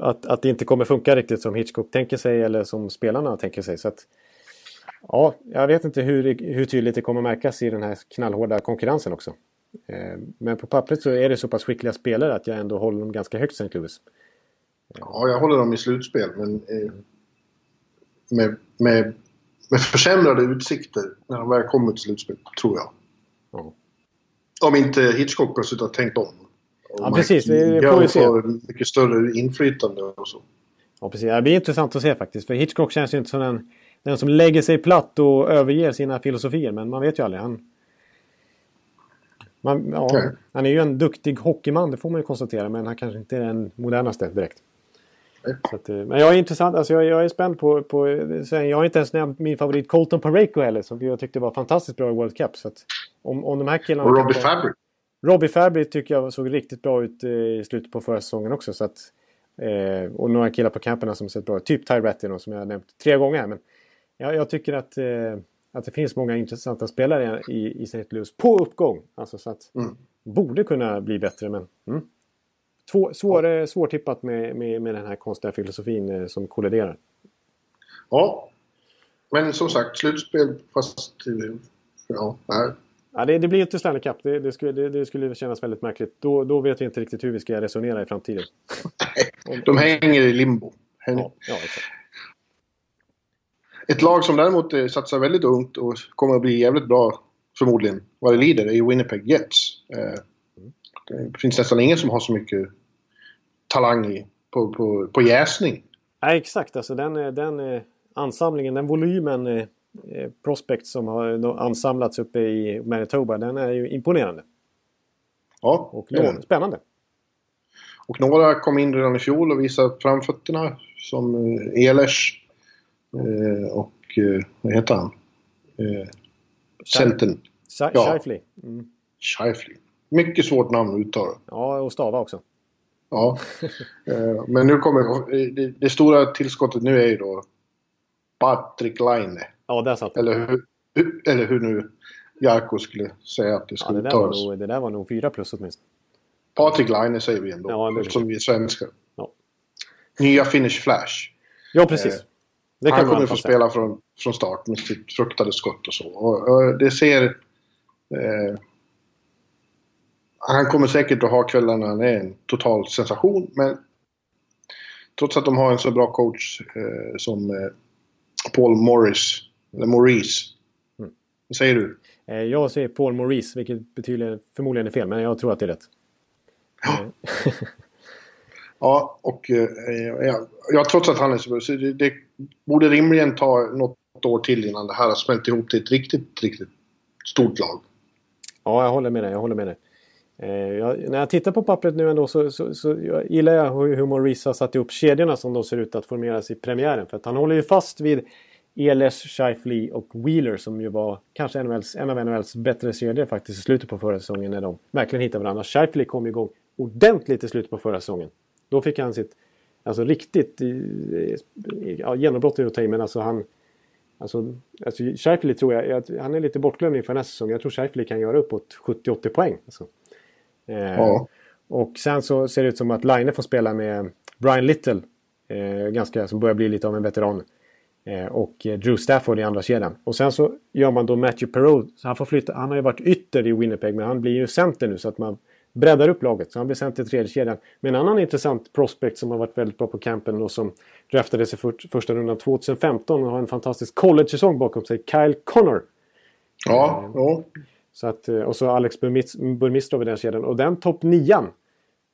Att, att det inte kommer funka riktigt som Hitchcock tänker sig eller som spelarna tänker sig. Så att, ja, jag vet inte hur, hur tydligt det kommer märkas i den här knallhårda konkurrensen också. Eh, men på pappret så är det så pass skickliga spelare att jag ändå håller dem ganska högt St. Louis. Ja, jag håller dem i slutspel men eh, med, med, med försämrade utsikter när de väl kommer till slutspel, tror jag. Ja. Om inte Hitchcock plötsligt har tänkt om. Ja, precis. Det får vi se. mycket större inflytande och så. Ja, precis. Det blir intressant att se faktiskt. För Hitchcock känns ju inte som den, den som lägger sig platt och överger sina filosofier. Men man vet ju aldrig. Han, man, ja, okay. han är ju en duktig hockeyman, det får man ju konstatera. Men han kanske inte är den modernaste direkt. Att, eh, men jag är intressant, alltså jag, jag är spänd på, på... Jag har inte ens nämnt min favorit Colton Pareko heller, som jag tyckte var fantastiskt bra i World Cup. Så att om, om de här killarna... Och Robbie Fabry. Robbie Fabry tycker jag såg riktigt bra ut eh, i slutet på förra säsongen också. Så att, eh, och några killar på camperna som sett bra ut. Typ Ty Rattin som jag har nämnt tre gånger. Men jag, jag tycker att, eh, att det finns många intressanta spelare i, i St. På uppgång. Alltså så att mm. borde kunna bli bättre men... Mm. Två, svår, ja. Svårtippat med, med, med den här konstiga filosofin eh, som kolliderar. Ja. Men som sagt, slutspel fast... Ja, nej. Ja, det, det blir inte Stanley Cup. Det, det, skulle, det, det, skulle kännas väldigt märkligt. Då, då vet vi inte riktigt hur vi ska resonera i framtiden. Nej, de hänger i limbo. Hänger. Ja, ja, exakt. Ett lag som däremot eh, satsar väldigt ungt och kommer att bli jävligt bra förmodligen vad det lider är Winnipeg Jets. Eh, det finns nästan ingen som har så mycket talang i, på, på, på jäsning. Nej, exakt. Alltså den, den eh, ansamlingen, den volymen prospect som har ansamlats uppe i Manitoba, den är ju imponerande. Ja. Och ja. spännande. Och några kom in redan i fjol och visade framfötterna som Elers och vad heter han? Centern. Scheifly. Mm. Scheifly. Mycket svårt namn att uttala. Ja, och stava också. Ja. Eh, men nu kommer... Det, det, stora tillskottet nu är ju då Patrik Laine. Ja, där satt eller hur, eller hur nu Jarko skulle säga att det skulle ja, det uttalas. Nog, det där var nog fyra plus åtminstone. Patrik Laine säger vi ändå, ja, eftersom vi är svenskar. Ja. Nya Finish Flash. Ja, precis. Eh, det han kommer få spela från, från start med sitt fruktade skott och så. Och, och det ser... Eh, han kommer säkert att ha kvällar när han är en total sensation, men trots att de har en så bra coach eh, som eh, Paul Morris, eller Maurice. Mm. Vad säger du? Eh, jag säger Paul Maurice, vilket betyder förmodligen är fel, men jag tror att det är rätt. Ja, ja och eh, eh, ja, trots att han är så bra, så det, det borde rimligen ta något år till innan det här har smält ihop till ett riktigt, riktigt stort lag. Ja, jag håller med dig. Jag håller med dig. Eh, jag, när jag tittar på pappret nu ändå så, så, så jag gillar jag hur Maurice har satt ihop kedjorna som de ser ut att formeras i premiären. För att han håller ju fast vid Ehlers, Scheifly och Wheeler som ju var kanske NHLs, en av NHLs bättre kedjor faktiskt i slutet på förra säsongen när de verkligen hittade varandra. Scheifly kom igång ordentligt i slutet på förra säsongen. Då fick han sitt alltså riktigt ja, genombrott i att ta in, men alltså han Alltså, alltså Scheifly tror jag, han är lite bortglömd inför nästa säsong. Jag tror Scheifly kan göra uppåt 70-80 poäng. Alltså. Eh, ja. Och sen så ser det ut som att Line får spela med Brian Little. Eh, ganska, som börjar bli lite av en veteran. Eh, och Drew Stafford i andra kedjan. Och sen så gör man då Matthew Perreault. Så han, får flytta, han har ju varit ytter i Winnipeg men han blir ju center nu så att man breddar upp laget. Så han blir center i tredje kedjan. Men en annan intressant prospect som har varit väldigt bra på campen och som draftades i för, första rundan 2015 och har en fantastisk college-säsong bakom sig. Kyle Connor. Ja, ja. Så att, eh, och så Alex Burmistrov i den kedjan. Och den topp nian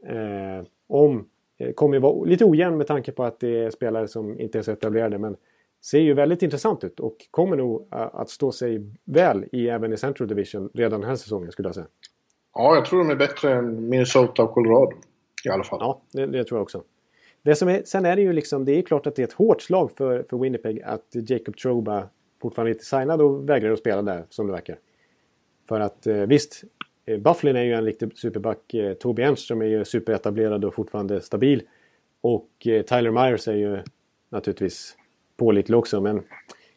eh, om, eh, kommer ju vara lite ojämn med tanke på att det är spelare som inte är så etablerade. Men ser ju väldigt intressant ut och kommer nog eh, att stå sig väl i, även i Central Division redan den här säsongen skulle jag säga. Ja, jag tror de är bättre än Minnesota och Colorado. I alla fall. Ja, det, det tror jag också. Det som är, sen är det ju liksom, det är klart att det är ett hårt slag för, för Winnipeg att Jacob Troba fortfarande inte är signad och vägrar att spela där som det verkar. För att eh, visst, eh, Bufflin är ju en riktig superback. Eh, Toby Enström är ju superetablerad och fortfarande stabil. och eh, Tyler Myers är ju naturligtvis pålitlig också. Men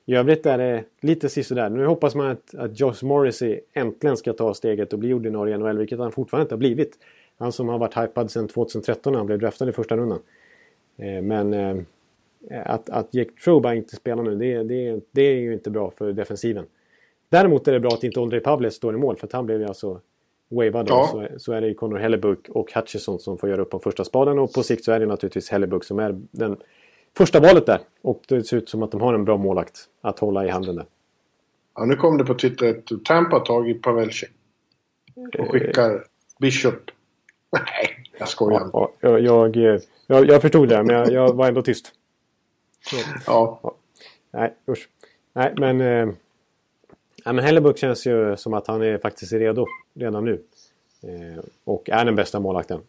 i övrigt är det lite sisådär. Nu hoppas man att, att Josh Morrissey äntligen ska ta steget och bli ordinarie i NHL, vilket han fortfarande inte har blivit. Han som har varit hypad sedan 2013 när han blev draftad i första rundan. Eh, men eh, att, att Jake Trouba inte spelar nu, det, det, det är ju inte bra för defensiven. Däremot är det bra att inte Ondrej Pavles står i mål, för att han blev ju alltså wavad. Ja. Så, så är det ju Connor Hellebuck och Hutchison som får göra upp på första spaden och på sikt så är det naturligtvis Hellebuck som är den första valet där. Och det ser ut som att de har en bra målakt att hålla i handen där. Ja, nu kom det på Twitter att Tampa har tagit Pavelski. Och skickar Bishop. Nej, jag skojar. Ja, jag, jag, jag, jag förstod det, men jag, jag var ändå tyst. Ja. ja. Nej, usch. Nej, men... Eh, ja, men Hellebuck känns ju som att han är faktiskt redo redan nu. Eh, och är den bästa målakten.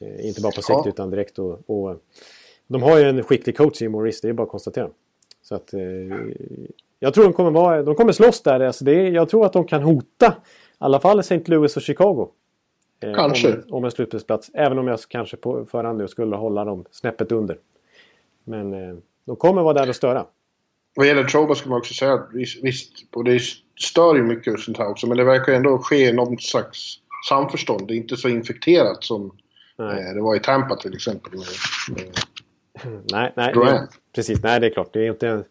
Eh, inte bara på sikt ja. utan direkt. Och, och, de har ju en skicklig coach i Maurice, det är bara att konstatera. Så att, eh, jag tror de kommer, vara, de kommer slåss där. Alltså det är, jag tror att de kan hota i alla fall St. Louis och Chicago. Eh, kanske. Om, om en slutspelsplats. Även om jag kanske på förhand nu skulle hålla dem snäppet under. Men eh, de kommer vara där och störa. Vad gäller Troba ska man också säga att visst, och det stör ju mycket och sånt här också, men det verkar ändå ske någon slags samförstånd. Det är inte så infekterat som eh, det var i Tampa till exempel. Med, med nej, nej det, precis. Nej, det är klart. Det är inte...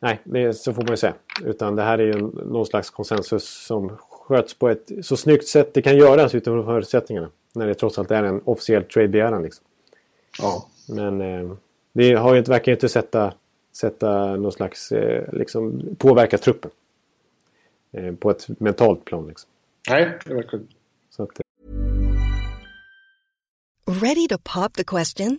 Nej, det, så får man ju säga. Utan det här är ju någon slags konsensus som sköts på ett så snyggt sätt det kan göras utifrån förutsättningarna. När det trots allt är en officiell trade-begäran. Liksom. Ja. Men eh, det har ju inte, verkar inte sätta, sätta någon slags, eh, liksom, påverka truppen. Eh, på ett mentalt plan liksom. Nej, det verkar eh. Ready to pop the question?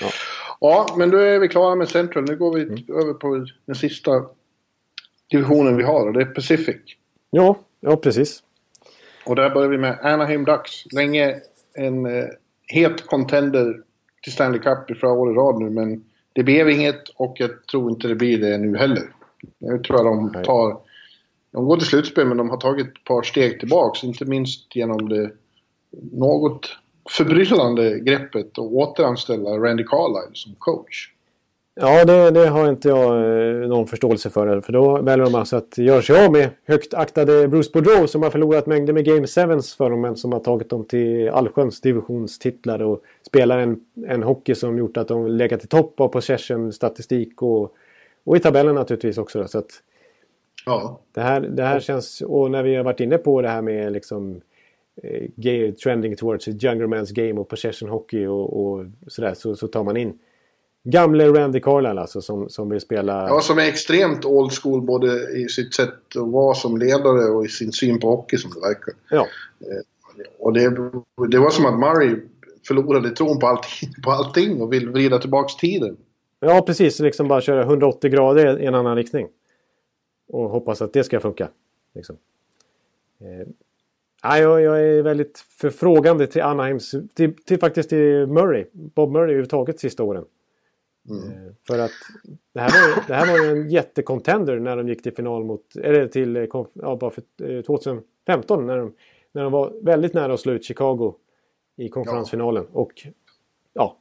Ja. ja, men då är vi klara med Central. Nu går vi mm. över på den sista divisionen vi har och det är Pacific. Ja, ja precis. Och där börjar vi med Anaheim Ducks. Länge en eh, het contender till Stanley Cup i flera år i rad nu men det blev inget och jag tror inte det blir det nu heller. Nu tror jag de tar... De går till slutspel men de har tagit ett par steg tillbaks. Inte minst genom det något förbryllande greppet att återanställa Randy Carlyle som coach. Ja, det, det, har inte jag eh, någon förståelse för. För då väljer de alltså att göra sig av med högt aktade Bruce Boudreau som har förlorat mängder med Game 7 för dem men som har tagit dem till allsköns divisionstitlar och spelar en, en hockey som gjort att de legat i topp av possession-statistik och, och i tabellen naturligtvis också. Så att, ja. det, här, det här känns... Och när vi har varit inne på det här med liksom eh, trending towards a younger man's game och possession hockey och, och sådär så, så tar man in Gamle Randy Carlyle alltså som, som vill spela... Ja, som är extremt old school både i sitt sätt att vara som ledare och i sin syn på hockey som det verkar. Ja. Eh, och det, det var som att Murray förlorade tron på allting, på allting och vill vrida tillbaks tiden. Ja, precis. Liksom bara köra 180 grader i en annan riktning. Och hoppas att det ska funka. Liksom. Eh, jag, jag är väldigt förfrågande till Anaheims, till, till, faktiskt till Murray. Bob Murray överhuvudtaget sista åren. Mm. Eh, för att det här, var, det här var ju en jättekontender när de gick till final mot, eller till, eh, ja, bara för 2015 eh, när de, när de var väldigt nära att slå ut Chicago i konferensfinalen. Ja. Och ja,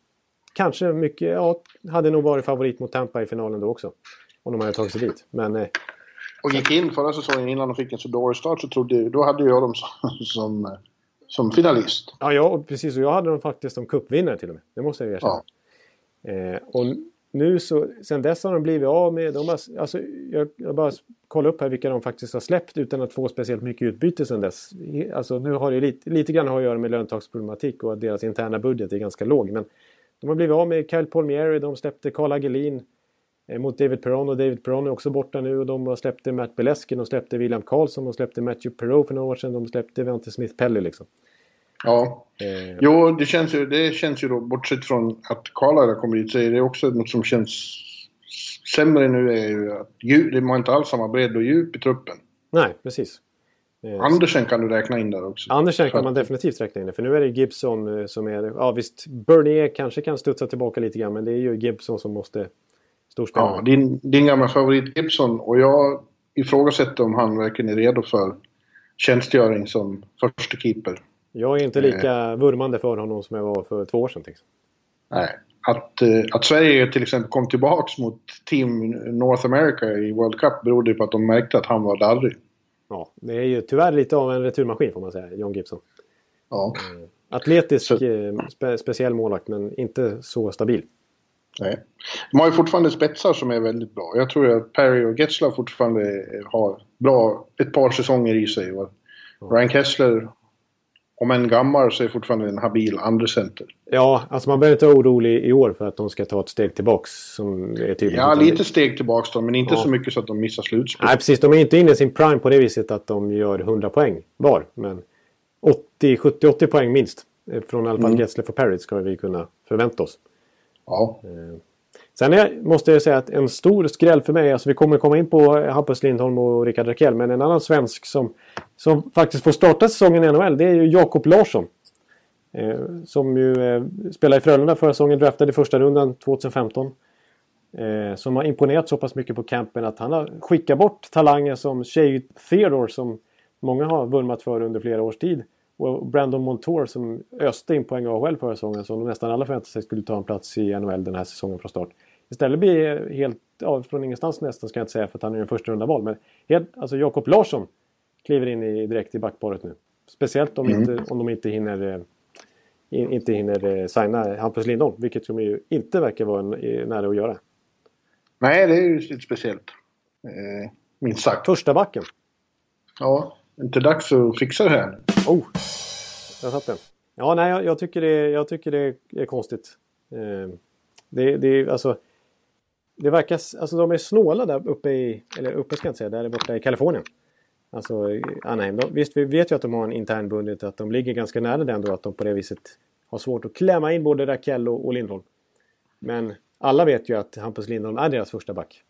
kanske mycket, ja, hade nog varit favorit mot Tampa i finalen då också. Om de hade tagit sig dit. Men, och gick in förra säsongen innan de fick en så dålig start så trodde då hade jag dem som, som, som finalist. Ja, ja, precis. Och jag hade dem faktiskt som cupvinnare till och med. Det måste jag erkänna. Ja. Eh, och nu så, sen dess har de blivit av med, de har, alltså, jag, jag bara kollar upp här vilka de faktiskt har släppt utan att få speciellt mycket utbyte sen dess. Alltså nu har det lite, lite grann att göra med löntagsproblematik och att deras interna budget är ganska låg. Men de har blivit av med Kyle Palmieri, de släppte Carl Agelin mot David Perron och David Perron är också borta nu och de släppte Matt Beleski, de släppte William Karlsson, de släppte Matthew Perreault för några år sedan, de släppte Vente Smith Pelly liksom. Ja. Eh. Jo, det känns, ju, det känns ju då, bortsett från att Karla kommer dit, så är det också något som känns sämre nu är ju att man inte alls samma bredd och djup i truppen. Nej, precis. Eh, Andersen kan du räkna in där också. Andersen kan man definitivt räkna in För nu är det Gibson eh, som är... Ja visst, Bernier kanske kan studsa tillbaka lite grann. Men det är ju Gibson som måste storspela. Ja, din, din gamla favorit Gibson. Och jag ifrågasätter om han verkligen är redo för tjänstgöring som första keeper. Jag är inte lika eh. vurmande för honom som jag var för två år sedan. Till Nej. Att, eh, att Sverige till exempel kom tillbaks mot Team North America i World Cup berodde på att de märkte att han var darrig. Ja, det är ju tyvärr lite av en returmaskin får man säga, John Gibson. Ja. Eh, atletisk, så... spe, speciell målvakt men inte så stabil. Nej. De har ju fortfarande spetsar som är väldigt bra. Jag tror att Perry och Getzlaff fortfarande har bra, ett par säsonger i sig. Ryan Kessler, om en gammal, så är fortfarande en habil andra center. Ja, alltså man behöver inte vara orolig i år för att de ska ta ett steg tillbaks. Som är tydligt ja, lite steg tillbaks då, men inte ja. så mycket så att de missar slutspel. Nej, precis. De är inte inne i sin prime på det viset att de gör 100 poäng var. Men 80, 70, 80 poäng minst. Från i alla fall mm. Getzler och Perry ska vi kunna förvänta oss. Ja. Eh, sen är, måste jag säga att en stor skräll för mig, alltså vi kommer komma in på Hampus Lindholm och Rickard Rakell, men en annan svensk som, som faktiskt får starta säsongen i NHL, det är ju Jakob Larsson. Eh, som ju eh, spelade i Frölunda förra säsongen, draftade i första rundan 2015. Eh, som har imponerat så pass mycket på campen att han har skickat bort talanger som Shea Theodore som många har vurmat för under flera års tid. Och Brandon Montour som öste in poäng i AHL förra säsongen som nästan alla förväntade sig skulle ta en plats i NHL den här säsongen från start. Istället blir helt, ja, från ingenstans nästan ska jag inte säga för att han är en första runda val. Men helt, alltså Jakob Larsson kliver in i, direkt i backparet nu. Speciellt om, mm. inte, om de inte hinner, eh, inte hinner eh, signa Hampus Lindholm. Vilket de ju inte verkar vara nära att göra. Nej, det är ju lite speciellt. Eh, minst sagt. Första backen. Ja, inte dags att fixa det här? Oh! Där satt den. Ja, nej, jag, jag, tycker, det, jag tycker det är konstigt. Eh, det, det, alltså, det verkar... Alltså de är snåla där uppe i... Eller uppe ska jag inte säga, där borta i Kalifornien. Alltså Anaheim. De, visst, vi vet ju att de har en intern budget, att de ligger ganska nära den då, att de på det viset har svårt att klämma in både Rakell och, och Lindholm. Men alla vet ju att Hampus Lindholm är deras första back.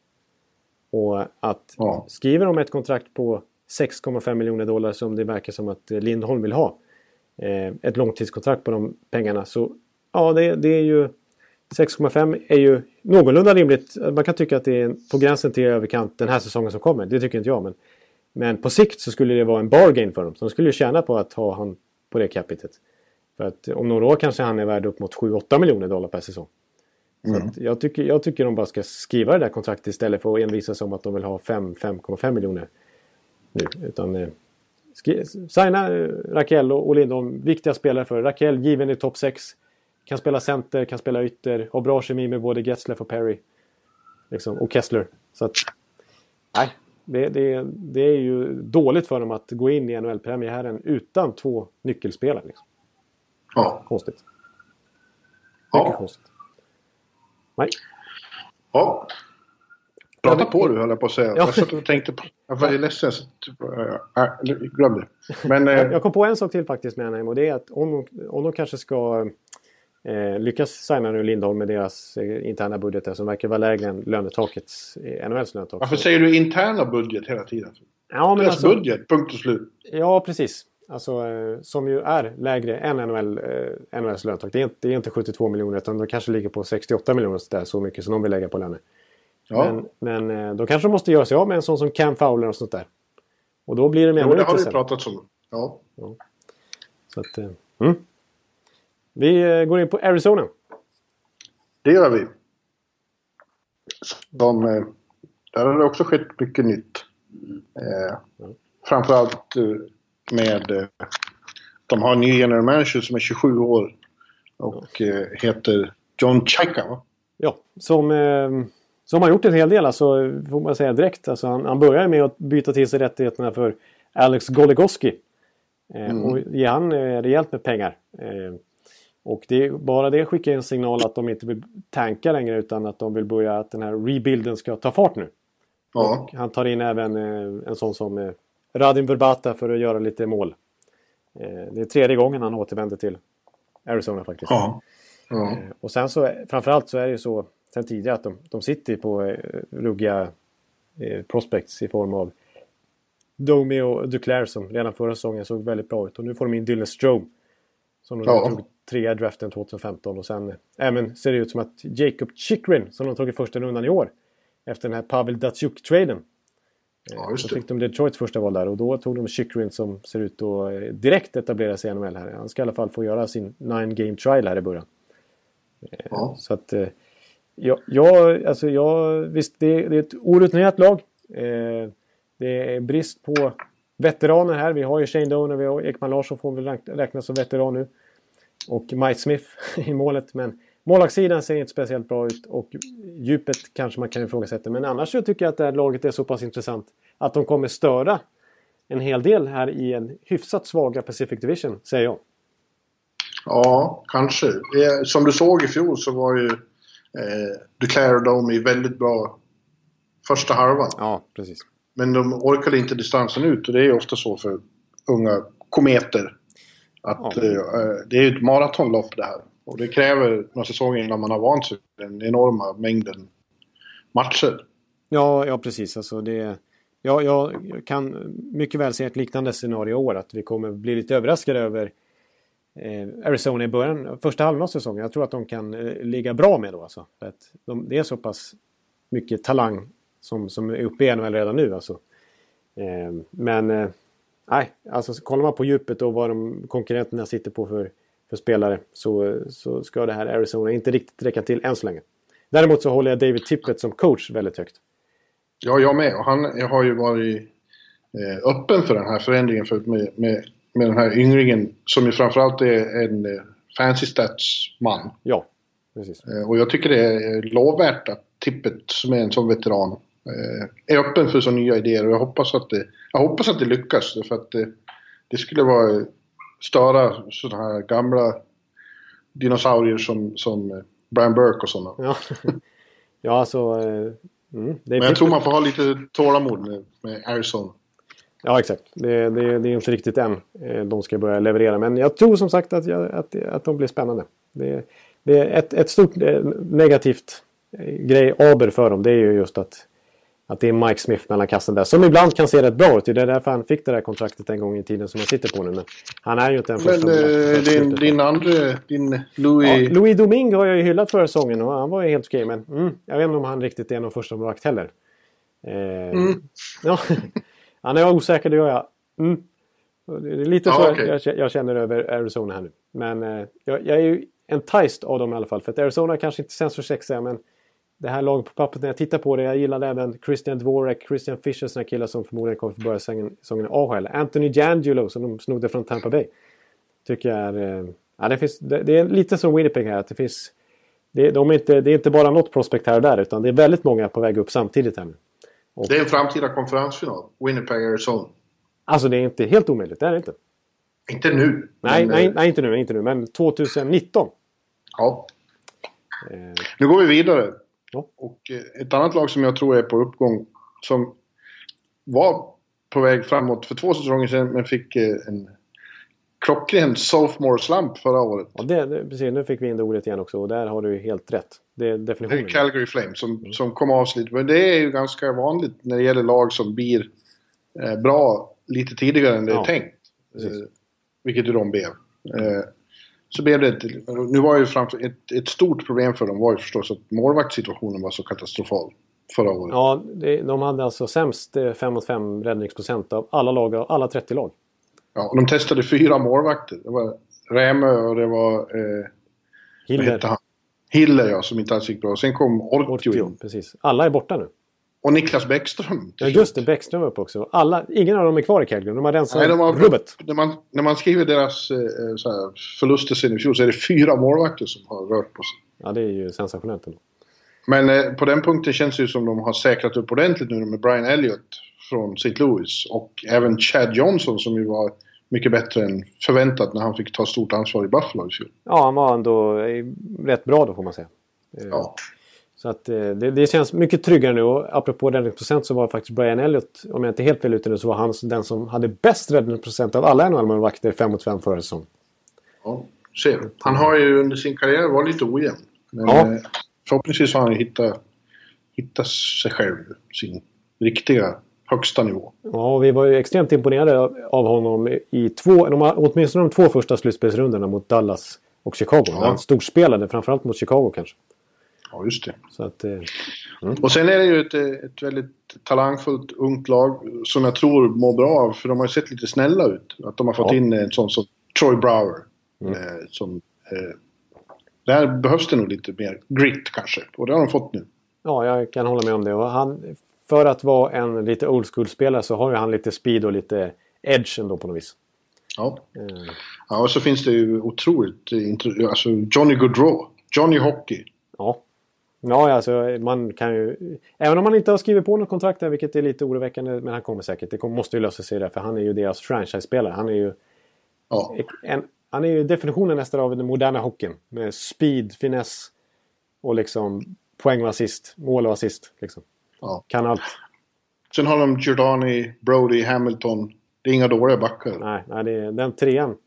Och att ja. skriver de ett kontrakt på 6,5 miljoner dollar som det verkar som att Lindholm vill ha. Eh, ett långtidskontrakt på de pengarna. Så ja, det, det är ju 6,5 är ju någorlunda rimligt. Man kan tycka att det är på gränsen till överkant den här säsongen som kommer. Det tycker inte jag. Men, men på sikt så skulle det vara en bargain för dem. Så de skulle ju tjäna på att ha han på det capitet. För att om några år kanske han är värd upp mot 7-8 miljoner dollar per säsong. Mm. Så jag, tycker, jag tycker de bara ska skriva det där kontraktet istället för att envisa om att de vill ha 5-5,5 miljoner nu. Utan eh, signa eh, Rakell och Lindholm, viktiga spelare för Rakell given i topp 6. Kan spela center, kan spela ytter, har bra kemi med både Getzler och Perry. Liksom, och Kessler. Så att, nej, det, det, det är ju dåligt för dem att gå in i NHL-premiären utan två nyckelspelare. Liksom. Ja. Konstigt. Ja. Mycket konstigt. Nej. Ja. Prata på du höll jag på att säga. Ja. Jag satt och tänkte på... Jag var ledsen. Så, äh, glöm det. Men, äh, jag kom på en sak till faktiskt med Anaheim och det är att om, om de kanske ska eh, lyckas signa nu Lindholm med deras eh, interna budgetar som verkar vara lägre än lönetaket, eh, NHLs lönetak. Varför säger du interna budget hela tiden? Ja, men deras alltså, budget, punkt och slut. Ja, precis. Alltså, eh, som ju är lägre än NHL, eh, NHLs lönetak. Det är, inte, det är inte 72 miljoner utan de kanske ligger på 68 miljoner så, där, så mycket som de vill lägga på löner. Ja. Men, men eh, då kanske de måste göra sig av med en sån som Cam Fowler och sånt där. Och då blir det mer Jo, det har vi pratat om. Ja. ja. Så att, eh, mm. Vi eh, går in på Arizona. Det gör vi. De, där har det också skett mycket nytt. Eh. Framförallt med... De har en ny general manager som är 27 år. Och heter John Chaika. Ja, som som har gjort en hel del, alltså, får man säga direkt. Alltså, han, han börjar med att byta till sig rättigheterna för Alex Goligoski. Eh, mm. Och ge han eh, rejält med pengar. Eh, och det, bara det skickar en signal att de inte vill tanka längre utan att de vill börja att den här rebuilden ska ta fart nu. Ja. Och han tar in även en sån som Radim Verbata för att göra lite mål. Det är tredje gången han återvänder till Arizona faktiskt. Ja. ja. Och sen så, framförallt så är det ju så sen tidigare att de, de sitter på eh, ruggiga eh, prospects i form av Domi och Duclair som redan förra säsongen såg väldigt bra ut. Och nu får de in Dylan Strome. Som de Ja. tog trea i draften 2015. Och sen även ser det ut som att Jacob Chikrin som de tog i första rundan i år. Efter den här Pavel Datsjuk-traden. Ja, just det. fick de Detroits första val där och då tog de Chikrin som ser ut att eh, direkt etablera sig i NHL här. Han ska i alla fall få göra sin nine game trial här i början. Ja. Så att... Ja, ja, alltså jag, visst det, det är ett orutinerat lag. Eh, det är brist på veteraner här. Vi har ju Shane Doner, vi har Ekman Larsson får väl räkna- räknas som veteran nu. Och Mike Smith i målet. Men målvaktssidan ser inte speciellt bra ut och djupet kanske man kan ifrågasätta. Men annars så tycker jag att det här laget är så pass intressant att de kommer störa en hel del här i en hyfsat svaga Pacific Division, säger jag. Ja, kanske. Som du såg i fjol så var ju eh, Duclair och Domi väldigt bra första halvan. Ja, precis. Men de orkade inte distansen ut och det är ofta så för unga kometer. Att Ja. eh, det är ju ett maratonlopp det här. Och det kräver några säsonger innan man har vant sig vid den enorma mängden matcher. Ja, ja precis. Alltså det, ja, jag kan mycket väl se ett liknande scenario i år. Att vi kommer bli lite överraskade över eh, Eh, Arizona i början, första halvan av säsongen. Jag tror att de kan eh, ligga bra med då. Alltså. För att de, det är så pass mycket talang som, som är uppe i NHL redan nu. Alltså. Eh, men eh, nej, alltså kollar man på djupet och vad de konkurrenterna sitter på för, för spelare så, så ska det här Arizona inte riktigt räcka till än så länge. Däremot så håller jag David Tippett som coach väldigt högt. Ja, jag med. Och han har ju varit eh, öppen för den här förändringen för, med, med, med den här ynglingen som ju framförallt är en eh, fancy stats-man. Ja, precis. Eh, och jag tycker det är lovvärt att Tippet, som är en sån veteran, eh, är öppen för så nya idéer. Och jag hoppas att det, jag hoppas att det lyckas. För att det, det skulle vara störa sådana här gamla dinosaurier som, som Brian Burke och sådana. Ja, ja alltså... Mm, Men jag tror man får ha lite tålamod med, med Arizona. Ja, exakt. Det, det, det är inte riktigt än eh, de ska börja leverera. Men jag tror som sagt att, jag, att, att de blir spännande. Det, det är ett, ett stort eh, negativt eh, grej, aber för dem. Det är ju just att, att det är Mike Smith mellan kassen där. Som ibland kan se rätt bra ut. Det är därför han fick det där kontraktet en gång i tiden som han sitter på nu. Men han är ju inte en Men första eh, din, din andra, din Louis... Ja, Louis Domingue har jag ju hyllat förra säsongen och han var ju helt okej. Men mm, jag vet inte om han riktigt är någon första målvakt heller. Eh, Mm. ja, han är osäker, det gör jag. Mm. Det är lite så okej. jag, jag känner över Arizona här nu. Men eh, jag, jag är ju enticed av dem i alla fall. För att Arizona kanske inte känns så sexiga men det här laget på pappret när jag tittar på det. Jag gillade även Christian Dvorak, Christian Fischer, såna killar som förmodligen kommer få börja säsongen i AHL. Anthony Giangelo som de snodde från Tampa Bay. Tycker jag är... Eh, ja, det, finns, det, det är lite som Winnipeg här. Att det, finns, det, de är inte, det är inte bara något prospect här och där utan det är väldigt många på väg upp samtidigt här nu. Det är en framtida konferensfinal. Winnipeg, Arizona. Alltså det är inte helt omöjligt, det är det inte. Inte nu. Nej, men, nej, eh, nej inte nu, inte nu, men 2019. Ja. Eh, Nu går vi vidare. Ja. Och eh, ett annat lag som jag tror är på uppgång, som var på väg framåt för två säsonger sedan, men fick eh, en klockren sophomore slump förra året. ja, det, det, precis, nu fick vi in det ordet igen också och där har du ju helt rätt. Det är Det definitionen. är Calgary Flames som, Mm. som kom av sig lite. Men det är ju ganska vanligt när det gäller lag som blir eh, bra lite tidigare än det Ja, är tänkt. precis. Eh, vilket ju de blev. Eh, så blev det ett, Nu var ju framför, ett, ett stort problem för dem var ju förstås att målvaktssituationen var så katastrofal förra året. Ja, det, de hade alltså sämst eh, 5 mot 5 räddningsprocent av alla lag, alla 30 lag. Ja, och de testade fyra målvakter. Det var Rämö och det var... Eh, han? Hiller ja, som inte alls gick bra. Sen kom Ortio Ortio, precis. Alla är borta nu. Och Niklas Bäckström. Ja, just det. Bäckström var uppe också. Alla, ingen av dem är kvar i Calgary. De har rensat Nej, de har, rubbet. när, man, när man skriver deras eh, så här, förluster sen i fjol så är det fyra målvakter som har rört på sig. Ja, det är ju sensationellt ändå. Men eh, på den punkten känns det ju som de har säkrat upp ordentligt nu med Brian Elliott från St. Louis. Och även Chad Johnson som ju var mycket bättre än förväntat när han fick ta stort ansvar i Buffalo i fjol. Ja, han var ändå eh, rätt bra då får man säga. Eh, Ja. Så att det, det känns mycket tryggare nu och apropå räddningsprocent så var faktiskt Brian Elliott, om jag inte helt fel ute nu, så var han den som hade bäst räddningsprocent av alla NHL-målvakter 5 mot 5 förra säsongen. Ja, ser. Han har ju under sin karriär varit lite ojämn. Men Ja. eh, förhoppningsvis har han hittat, hittat sig själv, sin riktiga högsta nivå. Ja, vi var ju extremt imponerade av honom i två, åtminstone de två första slutspelsrundorna mot Dallas och Chicago. Ja. Han storspelade, framförallt mot Chicago kanske. Ja, just det. Så att, eh, Och sen är det ju ett, ett väldigt talangfullt ungt lag som jag tror mår bra av, för de har ju sett lite snälla ut. Att de har fått Ja. in en sån som Troy Brower. Mm. Eh, som, eh, där behövs det nog lite mer grit kanske, och det har de fått nu. ja, jag kan hålla med om det. Och han, för att vara en lite old school-spelare så har ju han lite speed och lite edge ändå på något vis. Ja. Eh, ja, och så finns det ju otroligt, alltså Johnny Gaudreau, Johnny Hockey. Ja. Ja, alltså man kan ju... Även om man inte har skrivit på något kontrakt där, vilket är lite oroväckande, men han kommer säkert. Det måste ju lösa sig där, för han är ju deras franchise-spelare. Han är ju, Ja, en, han är ju definitionen nästan av den moderna hockeyn. Med speed, finess och liksom poäng och assist, mål och assist. Liksom. Ja. Kan allt. Sen har de Giordani, Brody, Hamilton. Det är inga dåliga backar. Nej, nej det, den trean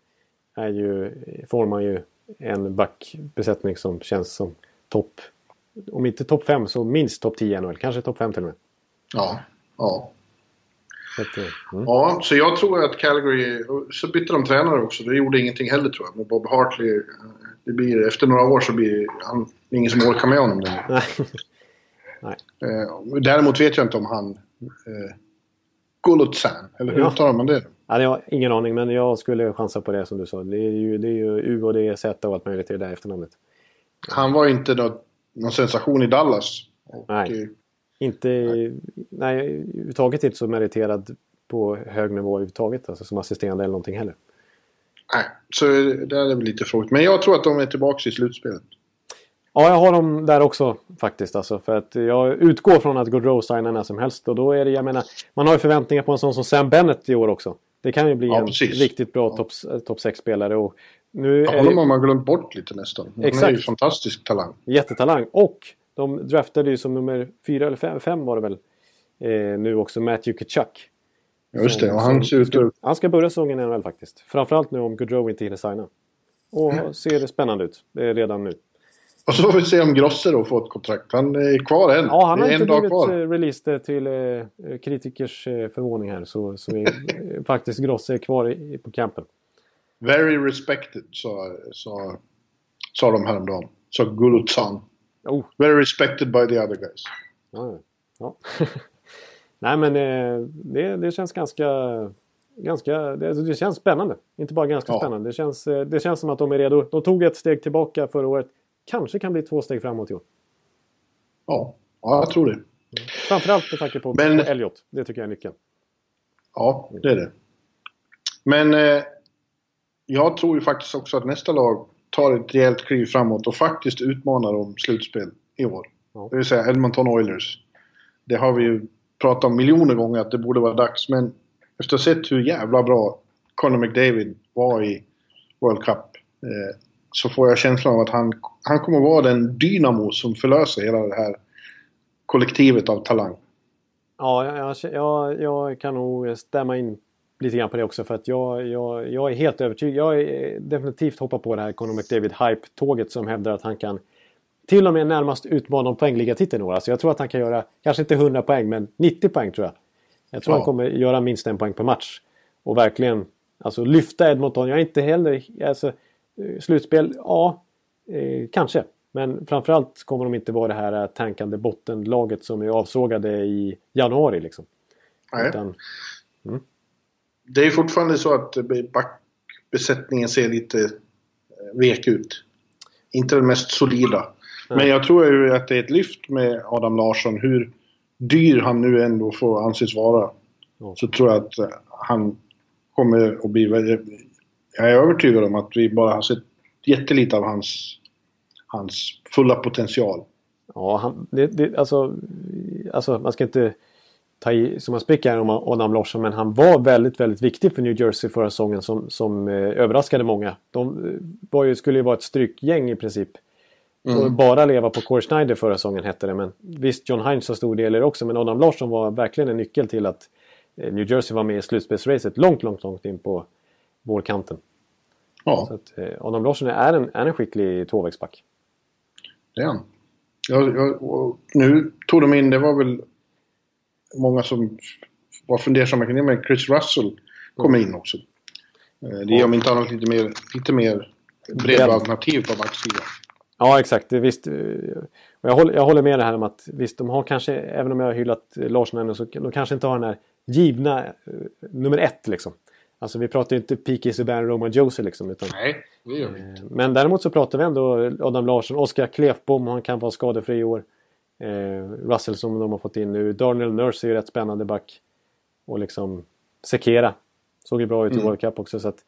är ju, får man ju en backbesättning som känns som topp... Om inte topp 5 så minst topp 10 i NHL. Kanske topp 5 till och med. Ja, ja. Så att, eh, mm. Ja, så jag tror att Calgary... Så bytte de tränare också. Det gjorde ingenting heller tror jag. Med Bob Hartley. Det blir, efter några år så blir han det är ingen som orkar med honom längre. Nej. Eh, däremot vet jag inte om han... Eh, Golutsan, eller hur Ja. uttalar man det? Ja, jag har ingen aning, men jag skulle chansa på det som du sa. Det är ju, det är ju U och det är Z och allt möjligt i det där efternamnet. Han var inte något, någon sensation i Dallas. Nej. eh, Inte, nej. överhuvudtaget inte så meriterad på hög nivå överhuvudtaget. Alltså som assisterande eller någonting heller. nej, så det är väl lite frågigt. Men jag tror att de är tillbaka i slutspelet. Ja, jag har dem där också faktiskt. Alltså, för att jag utgår från att Gaudreau signar när som helst. Och då är det, jag menar, man har ju förväntningar på en sån som Sam Bennett i år också. Det kan ju bli Ja, en riktigt bra Ja. topp top 6-spelare. Och nu Ja, honom har man glömt bort lite nästan. Han är ju fantastisk talang. jättetalang. Och de draftade ju som nummer fyra eller fem, fem var det väl. Eh, nu också Matthew Kachuk. Just det, och han ser ut ska, att... Han ska börja säsongen i NHL faktiskt. Framförallt nu om Gaudreau inte hinner signa. Och Mm. ser det spännande ut eh, redan nu. Och så får vi se om Grosser då får ett kontrakt. Han är kvar än. Ja, han har är inte blivit kvar. eh, released till eh, kritikers eh, förvåning här. Så, så är eh, faktiskt Grosse kvar i, på campen. Very respected, sa, sa, sa de häromdagen. Sa Gulutsan. Oh, Very respected by the other guys. ja, ja. Nej men eh, det, det känns ganska... ganska det, det känns spännande. Inte bara ganska Ja. spännande. Det känns, eh, det känns som att de är redo. De tog ett steg tillbaka förra året. Kanske kan bli två steg framåt i år. Ja, ja jag tror det. Framförallt med tanke på, Men- på Elliot. Det tycker jag är nyckeln. Ja, det är det. Men eh, jag tror ju faktiskt också att nästa lag tar ett rejält kliv framåt och faktiskt utmanar om slutspel i år. Ja. Det vill säga Edmonton Oilers. Det har vi ju pratat om miljoner gånger att det borde vara dags, men efter att ha sett hur jävla bra Conor McDavid var i World Cup eh, så får jag känslan av att han, han kommer vara den dynamo som förlöser hela det här kollektivet av talang. Ja, jag, jag, jag, kan nog stämma in lite grann på det också. För att jag, jag, jag är helt övertygad. Jag är definitivt hoppar på det här Conor McDavid hype-tåget som hävdar att han kan till och med närmast utmana om poängligatiteln i år. Alltså jag tror att han kan göra, kanske inte 100 poäng, men 90 poäng tror jag. Jag tror Ja. han kommer göra minst en poäng per match. Och verkligen alltså, lyfta Edmonton. Jag är inte heller... Alltså, slutspel, ja, eh, kanske. Men framförallt kommer de inte vara det här eh, tankande bottenlaget som är avsågade i januari. Liksom. Nej. Utan, Det är fortfarande så att backbesättningen ser lite eh, vek ut. Inte den mest solida. Men jag tror ju att det är ett lyft med Adam Larsson. Hur dyr han nu ändå får anses vara. Ja. Så tror jag att eh, han kommer att bli. Jag är övertygad om att vi bara har sett jättelite av hans, hans fulla potential. ja, han, det, det, alltså, alltså, man ska inte ta i som man spricker om Adam Larsson, men han var väldigt, väldigt viktig för New Jersey förra säsongen som, som eh, överraskade många. De eh, ju, skulle ju vara ett strykgäng i princip. Mm. Och bara leva på Corey Schneider förra säsongen hette det. Men visst, John Hines har stor del i det också. Men Adam Larsson var verkligen en nyckel till att eh, New Jersey var med i slutspelsracet långt, långt, långt in på vårkanten. Ja. Så att, eh, Adam Larsson är en, är en skicklig tvåvägsback. Det är han. Jag, jag, nu tog de in, det var väl många som var fundersamma kring det, men Chris Russell kom in också. Eh, det ger om inte annat lite mer, lite mer breda alternativ på backsidan. Ja, exakt. Visst, eh, jag, håller, jag håller med det här om att visst, de har kanske, även om jag har hyllat Larsson ännu, så de kanske inte har den här givna nummer ett liksom. Alltså vi pratar ju inte P.K. Subban, Roman Josie liksom. Utan, Nej, det gör vi inte. Men däremot så pratar vi ändå Adam Larsson, Oskar Klefbom, han kan vara skadefri i år. Eh, Russell som de har fått in nu. Darnell Nurse är ju rätt spännande back. Och liksom Sekera. Såg ju bra ut i mm. World Cup också. Så att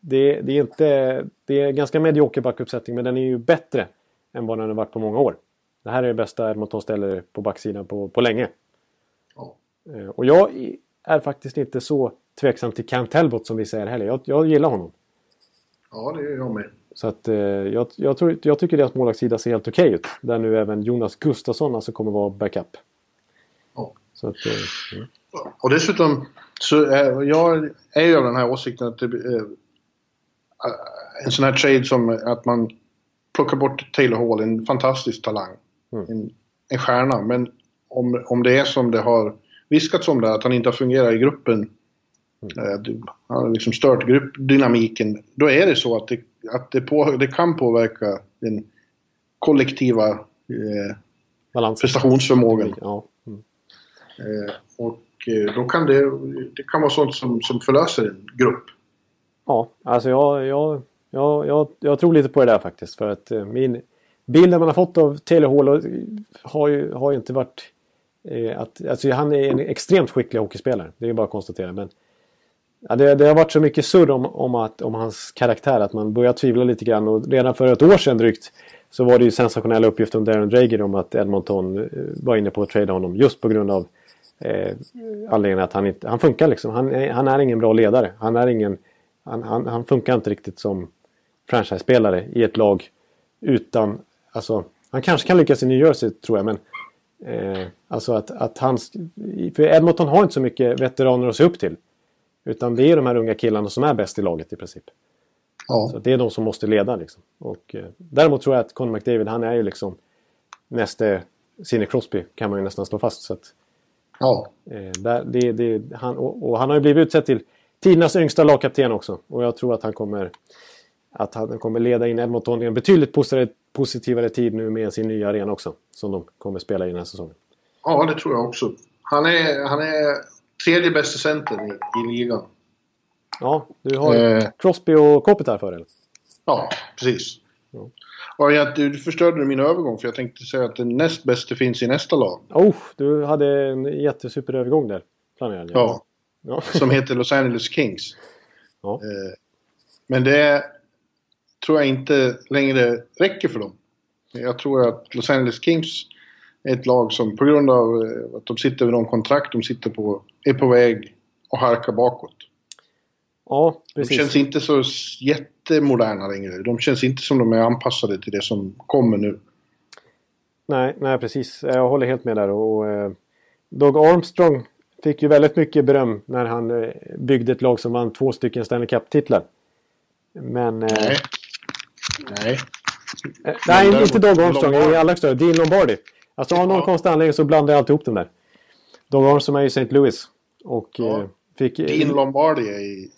det, det, är inte... Det är ganska medioker backuppsättning men den är ju bättre än vad den har varit på många år. Det här är det bästa Edmonton ställer på backsidan på, på länge. Oh. Eh, och jag är faktiskt inte så tveksam till Cam Talbot som vi säger heller. Jag, jag gillar honom. Ja, det gör jag med. Så att, eh, jag, jag, tror, jag tycker deras målvaktssida ser helt okej okay ut. där nu även Jonas Gustafsson alltså kommer vara backup. Ja. Så att, eh, mm. Och dessutom så är jag är ju av den här åsikten att det, eh, en sån här trade som att man plockar bort Taylor Hall, en fantastisk talang. Mm. En, en stjärna. Men om, om det är som det har viskats om det, att han inte har fungerat i gruppen. Mm. Eh, han har liksom stört gruppdynamiken. Då är det så att det, att det, på, det kan påverka den kollektiva eh, prestationsförmågan. Ja. Mm. Eh, och Eh, då kan det, det kan vara sånt som, som förlöser en grupp. Ja, alltså jag, jag, jag, jag, jag tror lite på det där faktiskt. För att eh, min bilden man har fått av Taylor Hall har ju, har ju inte varit... Eh, att, alltså han är en extremt skicklig hockeyspelare. Det är bara att konstatera. Men ja, det, det har varit så mycket surr om, om, att, om hans karaktär att man börjar tvivla lite grann. Och redan för ett år sedan drygt så var det ju sensationella uppgifter om Darren Drager om att Edmonton eh, var inne på att trada honom just på grund av eh, anledningen att han inte... Han funkar liksom. Han är, han är ingen bra ledare. Han är ingen... Han, han, han funkar inte riktigt som franchise-spelare i ett lag utan... Alltså, han kanske kan lyckas i New Jersey tror jag men... Eh, alltså att, att han... För Edmonton har inte så mycket veteraner att se upp till. Utan det är de här unga killarna som är bäst i laget i princip. Ja. Så det är de som måste leda liksom. Och, eh, däremot tror jag att Conor McDavid han är ju liksom nästa Sidney Crosby kan man ju nästan slå fast. Så att, Ja. Eh, där, det, det, han, och, och, han har ju blivit utsedd till tidernas yngsta lagkapten också. Och jag tror att han kommer, att han kommer leda in Edmonton i en betydligt positivare, positivare tid nu med sin nya arena också. Som de kommer spela i den här säsongen. Ja, det tror jag också. Han är, han är tredje bästa centern i, i ligan. Ja, du har eh. Crosby och Kopitar för dig? Ja, precis. Ja. Och jag, du förstörde min övergång för jag tänkte säga att den näst bästa finns i nästa lag. Oh, du hade en jättesuperövergång där. Planerad, ja. ja. Som heter Los Angeles Kings. Ja. Eh, men det tror jag inte längre räcker för dem. Jag tror att Los Angeles Kings ett lag som på grund av eh, att de sitter vid de kontrakt de sitter på är på väg att halka bakåt. Ja, precis. De känns inte så jättemoderna längre. De känns inte som de är anpassade till det som kommer nu. Nej, nej precis. Jag håller helt med där. Och, eh, Doug Armstrong fick ju väldigt mycket beröm när han eh, byggde ett lag som vann två stycken Stanley Cup-titlar. Men... Eh, nej. Nej. Eh, nej, inte Doug Armstrong. I allra högsta Dean Lombardi. Alltså av någon ja. konstig anledning så blandar jag alltid ihop dem där. Doug Armstrong är ju St. Louis. Och ja. Eh, fick... Dean Lombardi är i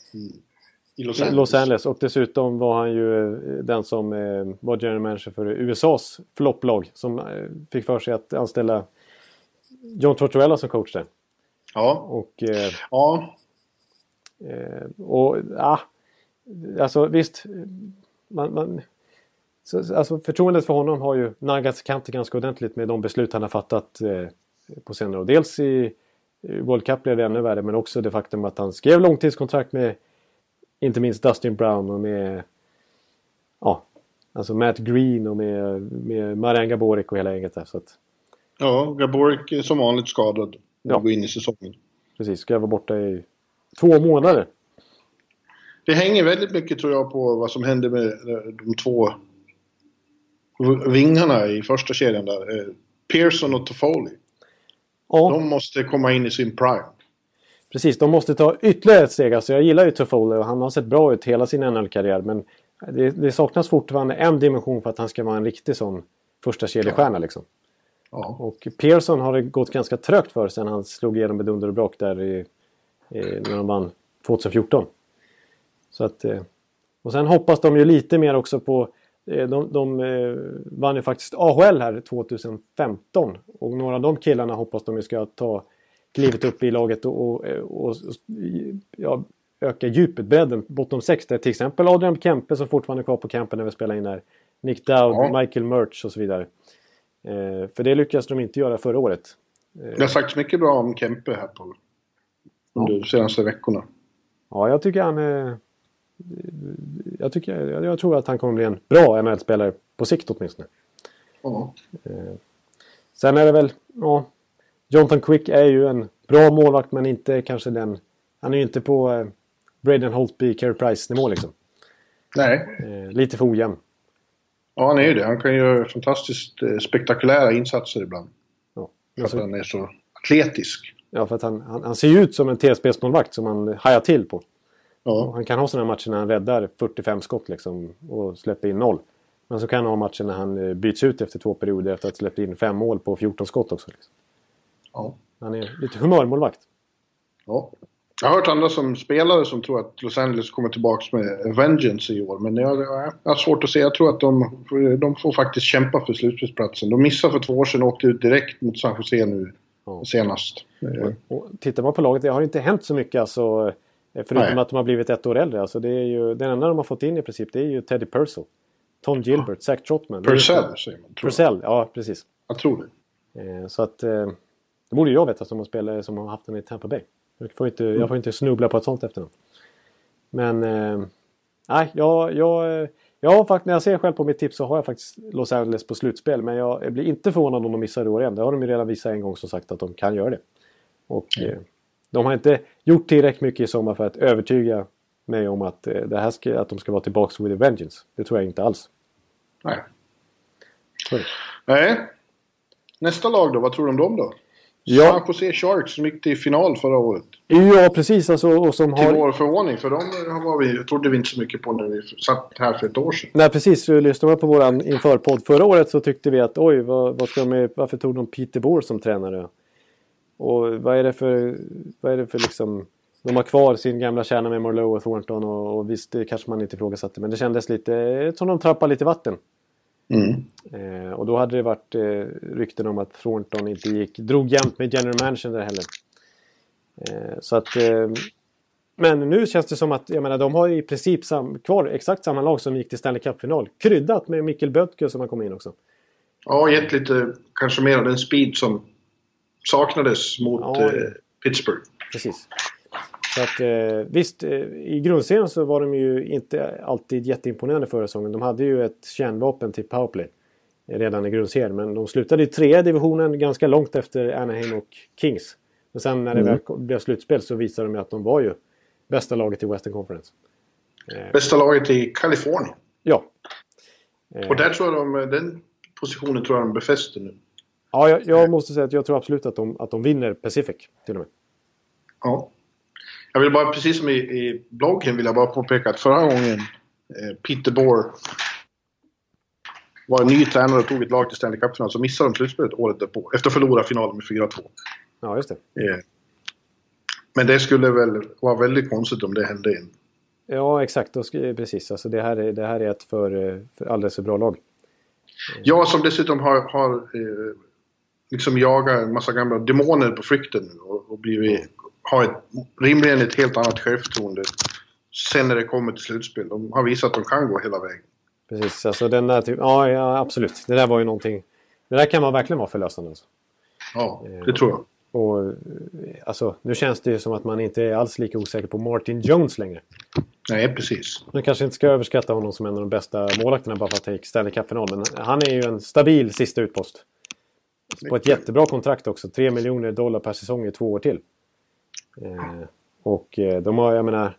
i Los Angeles. Los Angeles. Och dessutom var han ju eh, den som eh, var general manager för USAs flopplag. Som eh, fick för sig att anställa John Tortorella som coach där. Ja. Och... Eh, ja. Eh, och ja. Alltså visst. Man, man, så, alltså förtroendet för honom har ju naggats kanten ganska ordentligt med de beslut han har fattat eh, på senare år. Dels i World Cup blev det ännu värre men också det faktum att han skrev långtidskontrakt med inte minst Dustin Brown och med ja, alltså Matt Green och med, med Marian Gaborik och hela gänget där. Så att, ja, Gaborik är som vanligt skadad när ja. går in i säsongen. Precis, ska jag vara borta i två månader. Det hänger väldigt mycket tror jag på vad som händer med de två vingarna i första kedjan där. Eh, Pearson och Toffoli. Ja. De måste komma in i sin prime. Precis, de måste ta ytterligare ett steg. Alltså jag gillar ju Toffoli och han har sett bra ut hela sin NHL-karriär. Men det, det, saknas fortfarande en dimension för att han ska vara en riktig sån första kedjestjärna liksom. Ja. Och Pearson har det gått ganska trögt för sen han slog igenom med dunder och brak där i, i, när de vann 2014. Så att, eh, och sen hoppas de ju lite mer också på de, de eh, vann ju faktiskt AHL här 2015 och några av de killarna hoppas de ska ta klivet upp i laget och, och, och ja, öka djupet, bredden, bottom 6 där till exempel Adrian Kempe som fortfarande är kvar på campen när vi spelar in här. Nick Dowd, ja. Michael Murch och så vidare. Eh, för det lyckades de inte göra förra året. Eh. Det har sagts mycket bra om Kempe här på under de senaste veckorna. Ja, jag tycker han är... Jag, tycker, jag, jag tror att han kommer bli en bra NHL-spelare på sikt åtminstone. Ja. Eh, sen är det väl... Ja, Jonathan Quick är ju en bra målvakt men inte kanske den... Han är ju inte på eh, Braden Holtby, Carey Price-nivå liksom. Nej. Eh, lite för ojämn. Ja, han är ju det. Han kan göra fantastiskt eh, spektakulära insatser ibland. Ja. För att han är så atletisk. Ja, för att han, han, han ser ju ut som en TSB-målvakt som man hajar till på. Ja. Han kan ha sådana matcher när han räddar 45 skott liksom och släpper in noll. Men så kan han ha matcher när han eh, byts ut efter två perioder efter att ha släppt in fem mål på 14 skott också. Liksom. Ja. Han är lite humörmålvakt. Ja. Jag har hört andra som spelare som tror att Los Angeles kommer tillbaka med Vengeance i år. Men jag, jag har svårt att se. Jag tror att de, de får faktiskt kämpa för slutspelsplatsen. De missade för två år sedan och åkte ut direkt mot San Jose nu ja. senast. Och, och tittar man på laget, det har inte hänt så mycket alltså. Förutom Nej. att de har blivit ett år äldre. Alltså det är ju, den enda de har fått in i princip det är ju Teddy Purcell. Tom Gilbert, ja. Zach Trotman. Purcell säger man. Purcell, ja precis. Jag tror det. Eh, så att... Eh, det borde jag veta som har, spelat, som har haft den i Tampa Bay. Jag får inte, jag får inte snubbla på ett sånt efternamn. Men... Eh, nej, jag, jag, jag har faktiskt, när jag ser själv på mitt tips så har jag faktiskt Los Angeles på slutspel. Men jag blir inte förvånad om de missar i år igen. Det har de ju redan visat en gång som sagt att de kan göra det. Och mm. eh, de har inte gjort tillräckligt mycket i sommar för att övertyga mig om att, eh, det här ska, att de ska vara tillbaka with a vengeance. Det tror jag inte alls. Nej. Nej. Nästa lag då, vad tror du om dem då? Ja. San Jose Sharks som gick till final förra året. Ja, precis. Alltså, och som till har... vår förvåning, för de var vi, trodde vi inte så mycket på när vi satt här för ett år sedan. Nej, precis. Lyssnade man på vår införpodd förra året så tyckte vi att oj, vad, vad ska de, varför tog de Peter Boer som tränare? Och vad är det för, vad är det för liksom... De har kvar sin gamla kärna med Marlowe och Thornton och, och visst, det kanske man inte ifrågasatte. Men det kändes lite som de trappade lite vatten. Mm. Eh, och då hade det varit eh, rykten om att Thornton inte gick, drog jämnt med general manager där heller. Eh, så att... Eh, men nu känns det som att, jag menar, de har i princip sam, kvar exakt samma lag som gick till Stanley Cup-final. Kryddat med Mikkel Böttke som har kommit in också. Ja, gett lite, kanske mer av den speed som saknades mot ja, eh, Pittsburgh. Precis. Så att eh, visst, eh, i grundserien så var de ju inte alltid jätteimponerande förra säsongen. De hade ju ett kärnvapen till powerplay redan i grundserien. Men de slutade i tredje divisionen ganska långt efter Anaheim och Kings. Men sen när det mm. väl blev slutspel så visade de ju att de var ju bästa laget i Western Conference. Eh, bästa laget i Kalifornien. Ja. Och där tror jag de, den positionen tror jag de befäster nu. Ja, jag, jag måste säga att jag tror absolut att de, att de vinner Pacific till och med. Ja. Jag vill bara, precis som i, i bloggen, vill jag bara påpeka att förra gången eh, Peter Bohr var ny tränare och tog ett lag till Stanley Cup-final så missade de slutspelet året därpå. Efter att förlora finalen med 4-2. Ja, just det. Eh, men det skulle väl vara väldigt konstigt om det hände igen. Ja, exakt. Precis. Alltså det, här är, det här är ett för, för alldeles för bra lag. Ja, som dessutom har, har eh, liksom jagat en massa gamla demoner på flykten nu och, och blivit har ett, rimligen ett helt annat självförtroende sen när det kommer till slutspel. De har visat att de kan gå hela vägen. Precis, alltså den där typ, ja, ja absolut. Det där var ju någonting. Det där kan man verkligen vara förlösande. Alltså. Ja, det tror jag. Och, alltså, nu känns det ju som att man inte är alls lika osäker på Martin Jones längre. Nej, precis. Man kanske inte ska överskatta honom som en av de bästa målvakterna bara för att ta Stanley Cup-final. Men han är ju en stabil sista utpost. På ett jättebra kontrakt också. 3 miljoner dollar per säsong i två år till. Eh, och eh, de har, jag menar,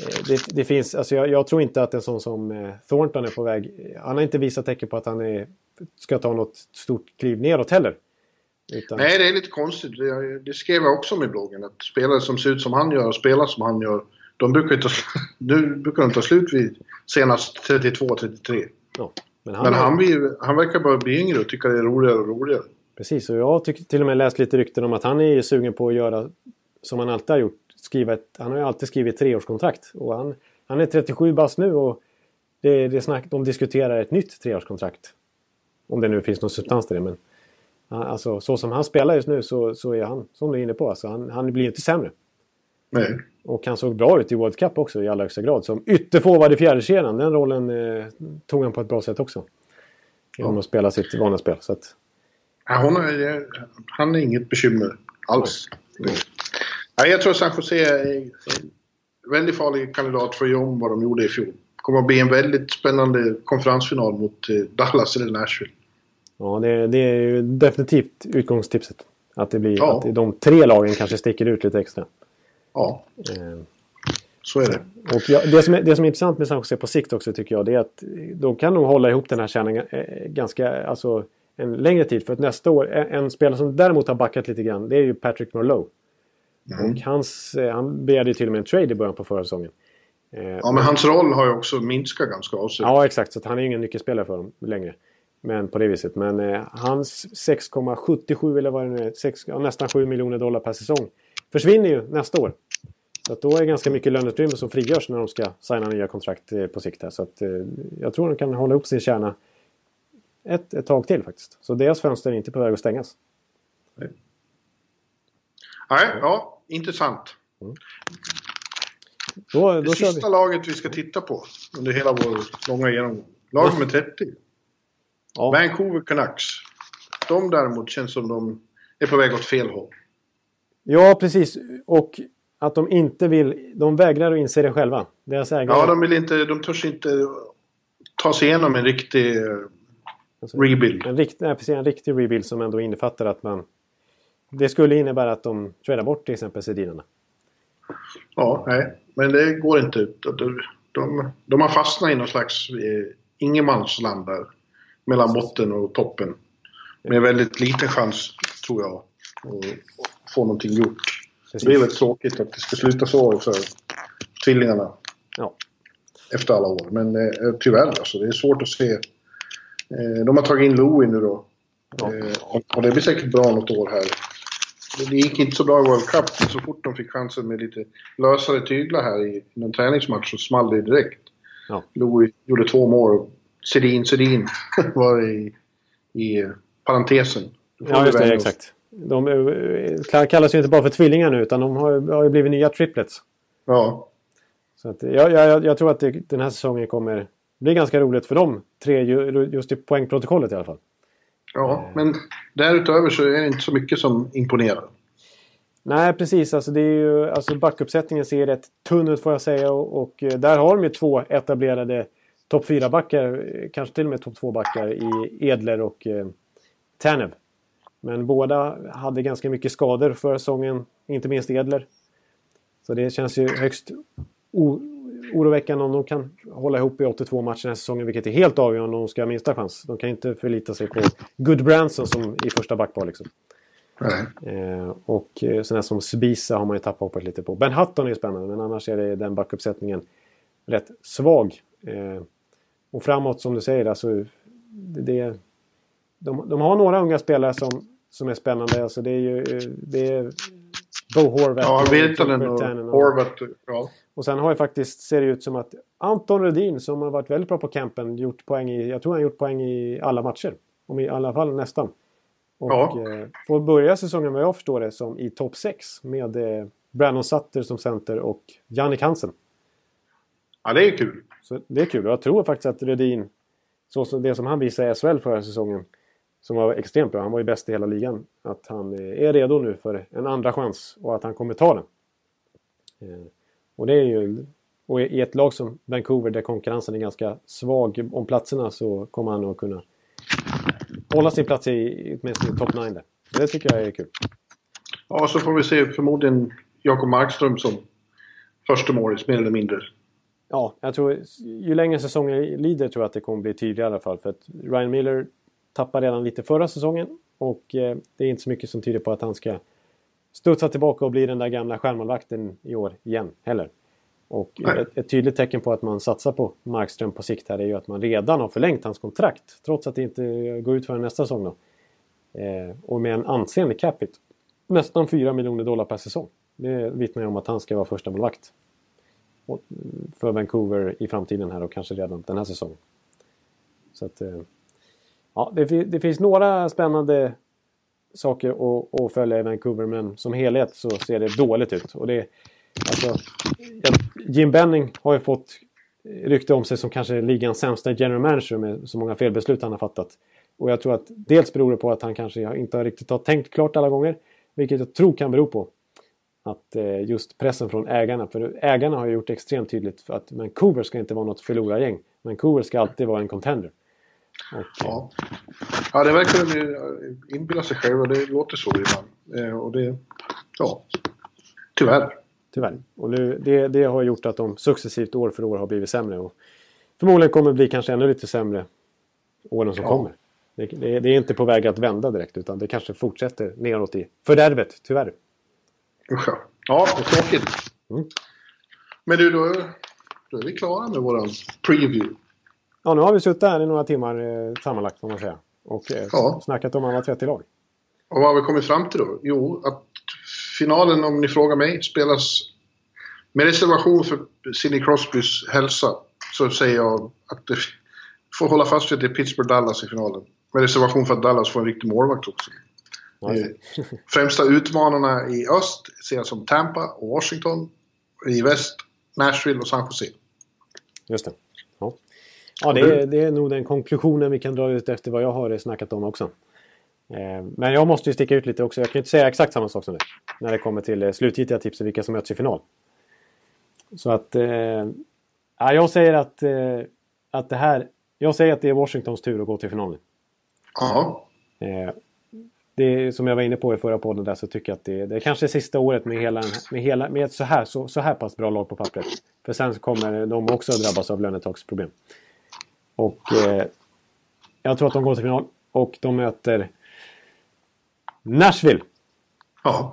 Eh, det, det, finns, alltså jag, jag, tror inte att en sån som eh, Thornton är på väg. Han har inte visat tecken på att han är, ska ta något stort kliv neråt heller. Utan... Nej, det är lite konstigt. Det, det skrev jag också om i bloggen. Att spelare som ser ut som han gör och spelar som han gör, de brukar, ta, nu brukar de ta slut vid senast 32-33. Ja, men han, men han, blir, han verkar bara bli yngre och tycka det är roligare och roligare. Precis, och jag har till och med läst lite rykten om att han är sugen på att göra som han alltid har gjort. Skriva ett, han har ju alltid skrivit treårskontrakt. Och han, han är 37 bast nu och det, det snack, de diskuterar ett nytt treårskontrakt. Om det nu finns någon substans till det. Men alltså, så som han spelar just nu så, så är han, som du är inne på, alltså, han, han blir inte sämre. Nej. Och han såg bra ut i World Cup också i allra högsta grad. Som ytterforward i fjärdekedjan. Den rollen eh, tog han på ett bra sätt också. Genom ja. att spela sitt vanliga spel. Så att... ja, hon är, han är inget bekymmer alls. Ja, jag tror San Jose är en väldigt farlig kandidat för att göra om vad de gjorde i fjol. Det kommer att bli en väldigt spännande konferensfinal mot eh, Dallas eller Nashville. Ja, det, det är ju definitivt utgångstipset. Att det blir ja. att de tre lagen kanske sticker ut lite extra. Ja. Eh. Så är det. Och ja, det, som är, det som är intressant med San Jose på sikt också tycker jag det är att de kan nog hålla ihop den här kärnan eh, ganska, alltså en längre tid. För att nästa år, en, en spelare som däremot har backat lite grann det är ju Patrick Marlowe. Mm. Och hans, eh, han begärde till och med en trade i början på förra säsongen. Ja, men hans roll har ju också minskat ganska avsevärt. Ja, exakt. Så han är ju ingen nyckelspelare för dem längre. Men på det viset. Men eh, hans 6,77 eller vad det nu är, 6, ja, nästan 7 miljoner dollar per säsong försvinner ju nästa år. Så att då är det ganska mycket löneutrymme som frigörs när de ska signa nya kontrakt eh, på sikt. Här. Så att, eh, jag tror de kan hålla upp sin kärna ett, ett tag till faktiskt. Så deras fönster är inte på väg att stängas. Nej, Nej ja, intressant. Mm. Då, då det sista vi. laget vi ska titta på under hela vår långa genomgång. Lag nummer 30. Ja. Vancouver Canucks. De däremot känns som de är på väg åt fel håll. Ja, precis. Och att de inte vill... De vägrar att inse det själva. Deras ägare... Ja, de vill inte... De törs inte ta sig igenom en riktig alltså, rebuild. En, rikt, nej, precis, en riktig rebuild som ändå innefattar att man... Det skulle innebära att de tradar bort till exempel Sedinarna. Ja, nej. Men det går inte. De, de, de har fastnat i någon slags eh, ingenmansland där mellan botten och toppen. Med väldigt liten chans, tror jag, att få någonting gjort. Precis. Det är väldigt tråkigt att det ska sluta så för tvillingarna. Ja. Efter alla år. Men eh, tyvärr alltså, det är svårt att se. Eh, de har tagit in Louie nu då. Ja. Eh, och det blir säkert bra något år här. Det gick inte så bra i World Cup, men så fort de fick chansen med lite lösare tyglar här i någon träningsmatch så small det direkt. Ja. Louis gjorde två mål Sedin, Sedin var i, i parentesen. Ja, just det. Exakt. De eh, kallas ju inte bara för tvillingar nu utan de har, har ju blivit nya triplets. Ja. Så att, jag, jag, jag tror att det, den här säsongen kommer bli ganska roligt för dem tre just i poängprotokollet i alla fall. Ja, men därutöver så är det inte så mycket som imponerar. Nej, precis. Alltså, det är ju, alltså backuppsättningen ser rätt tunn ut får jag säga och, och eh, där har de ju två etablerade topp 4-backar, kanske till och med topp 2-backar i Edler och eh, Tanev. Men båda hade ganska mycket skador för säsongen, inte minst Edler. Så det känns ju högst oroväckande om de kan hålla ihop i 82 matcher den här säsongen, vilket är helt avgörande om de ska ha minsta chans. De kan inte förlita sig på Good Branson som i första backpar liksom. Eh, och eh, sådana som Sbisa har man ju tappat hoppet lite på. Ben Hutton är spännande, men annars är det den backuppsättningen rätt svag. Eh, och framåt som du säger, alltså, det, de, de har några unga spelare som, som är spännande. Alltså, det är ju det är Bo Horvath. Ja, Virtanen och, och Horvath. Ja. Och sen har ju faktiskt, ser det ut som att Anton Rudin som har varit väldigt bra på campen, gjort poäng i, jag tror han gjort poäng i alla matcher. Om i alla fall nästan. Och ja. eh, får börja säsongen vad jag förstår det som i topp 6 med eh, Brandon Sutter som center och Jannik Hansen. Ja, det är kul. Så det är kul. Och jag tror faktiskt att Rödin, så som det som han visade i SHL förra säsongen, som var extremt bra, han var ju bäst i hela ligan, att han är redo nu för en andra chans och att han kommer ta den. Eh, och det är ju... Och i ett lag som Vancouver där konkurrensen är ganska svag om platserna så kommer han att kunna hålla sin plats i åtminstone top 9 där. Så det tycker jag är kul. Ja, så får vi se förmodligen Jakob Markström som första Morris, mer eller mindre. Ja, jag tror ju längre säsongen lider tror jag att det kommer bli tydligare i alla fall. För att Ryan Miller tappade redan lite förra säsongen och eh, det är inte så mycket som tyder på att han ska studsa tillbaka och bli den där gamla stjärnmålvakten i år igen heller. Och ett, ett, tydligt tecken på att man satsar på Markström på sikt här är ju att man redan har förlängt hans kontrakt. Trots att det inte går ut förrän nästa säsong då. Eh, och med en ansenlig capita. Nästan 4 miljoner dollar per säsong. Det vittnar ju om att han ska vara första målvakt för Vancouver i framtiden här och kanske redan den här säsongen. Så att, eh, ja, det, det finns några spännande saker att, att följa i Vancouver men som helhet så ser det dåligt ut. Och det, alltså, Jim Benning har ju fått rykte om sig som kanske ligans sämsta general manager med så många felbeslut han har fattat. Och jag tror att dels beror det på att han kanske inte riktigt har tänkt klart alla gånger. Vilket jag tror kan bero på att eh, just pressen från ägarna. För ägarna har gjort det extremt tydligt för att Vancouver ska inte vara något förlorargäng. Vancouver ska alltid vara en contender. Och, ja. ja, det verkar inbilla sig själva. Det låter så ibland. Eh, och det, ja, tyvärr. Tyvärr. Och nu, det, det har gjort att de successivt år för år har blivit sämre. Och förmodligen kommer det bli kanske ännu lite sämre åren som ja. kommer. Det, det, det, är inte på väg att vända direkt utan det kanske fortsätter neråt i fördärvet, tyvärr. Usch ja. vad tråkigt. Mm. Men du, då, då är vi klara med våran preview. Ja, nu har vi suttit här i några timmar eh, sammanlagt får man säga. Och eh, ja. snackat om alla 30 lag. Och vad har vi kommit fram till då? Jo, att finalen, om ni frågar mig, spelas med reservation för Sidney Crosbys hälsa. Så säger jag att det får hålla fast vid att det är Pittsburgh-Dallas i finalen. Med reservation för att Dallas får en riktig målvakt också. Främsta utmanarna i öst ser jag som Tampa och Washington. I väst Nashville och San Jose. Just det. Ja, det, är, det är nog den konklusionen vi kan dra ut efter vad jag har snackat om också. Eh, men jag måste ju sticka ut lite också. Jag kan inte säga exakt samma sak som det. När det kommer till eh, slutgiltiga tips och vilka som möts i final. Så att... Eh, ja, jag säger att, att det här... Jag säger att det är Washingtons tur att gå till finalen. Ja det, som jag var inne på i förra podden där så tycker jag att det, det är kanske sista året med, hela, med, hela, med ett så här, så, så här pass bra lag på pappret. För sen kommer de också att drabbas av lönetaksproblem. Och eh, jag tror att de går till final och de möter Nashville. Ja,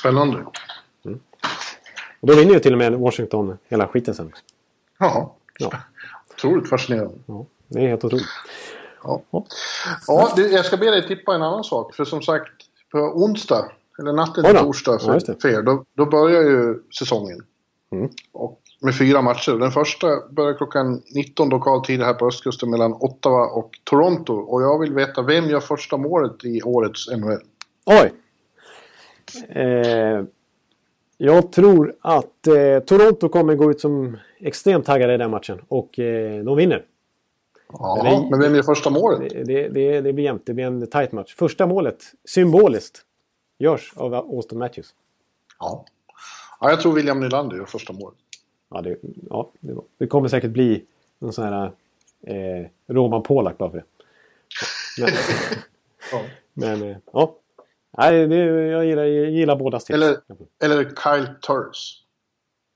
spännande. Mm. Och då vinner ju till och med Washington hela skiten sen. Ja, ja. otroligt fascinerande. Ja, det är helt otroligt. Ja. Ja, jag ska be dig tippa en annan sak. För som sagt, på onsdag, eller natten till torsdag för, ja, för er, då, då börjar ju säsongen. Mm. Och med fyra matcher. Den första börjar klockan 19 lokal tid här på östkusten mellan Ottawa och Toronto. Och jag vill veta, vem gör första målet i årets NHL? Oj! Eh, jag tror att eh, Toronto kommer gå ut som extremt taggade i den matchen. Och eh, de vinner. Ja, det, men vem gör första målet? Det, det, det, det blir jämnt. Det blir en tight match. Första målet, symboliskt, görs av Austin Matthews. Ja. ja jag tror William Nylander gör första målet. Ja, det, ja, det, det kommer säkert bli någon sån här eh, Roman Polak bara för det. Men, ja. men eh, ja. Nej, det, jag, gillar, jag gillar båda tips. Eller, eller Kyle Turris.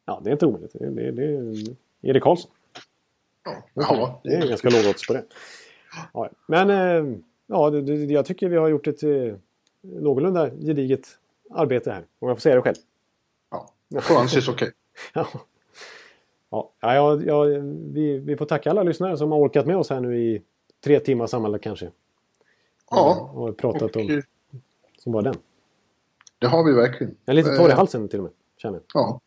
Ja, det är inte omöjligt. Det, det, det är Erik Karlsson. Ja, det är ganska låg odds på det. Ja, men eh, ja, det, jag tycker vi har gjort ett eh, någorlunda gediget arbete här. Om jag får säga det själv. Ja, det får anses okej. ja. Ja, ja, ja, vi, vi får tacka alla lyssnare som har orkat med oss här nu i tre timmar sammanlagt kanske. Ja. Och pratat och, om som var den. Det har vi verkligen. Jag är lite torr i halsen till och med, känner jag. Ja.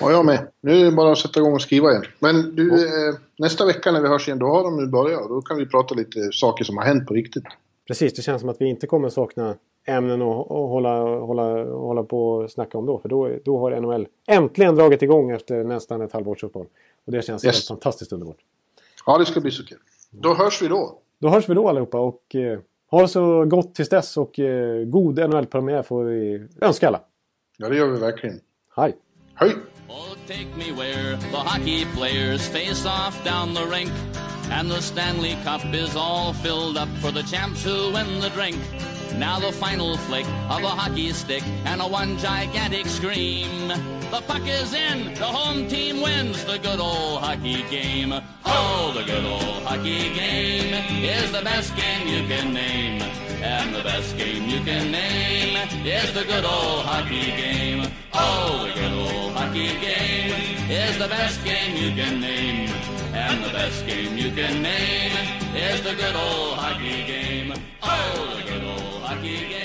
Ja, jag med. Nu är det bara att sätta igång och skriva igen. Men du, eh, nästa vecka när vi hörs igen, då har de nu börjat. Då kan vi prata lite saker som har hänt på riktigt. Precis, det känns som att vi inte kommer sakna ämnen att hålla, hålla, hålla på och snacka om då. För då, då har NHL äntligen dragit igång efter nästan ett halvårs uppehåll. Och det känns yes. fantastiskt underbart. Ja, det ska bli så kul. Då hörs vi då. Då hörs vi då allihopa och eh, ha det så gott tills dess och eh, god NHL-premiär får vi önska alla. Ja, det gör vi verkligen. Hej! Hej! Oh, take me where the hockey players face off down the rink. And the Stanley Cup is all filled up for the champs who win the drink. Now the final flick of a hockey stick and a one gigantic scream. The puck is in, the home team wins the good old hockey game. Oh, the good old hockey game is the best game you can name. And the best game you can name is the good old hockey game. Oh, the good old hockey game is the best game you can name. And the best game you can name is the good old hockey game. Oh, the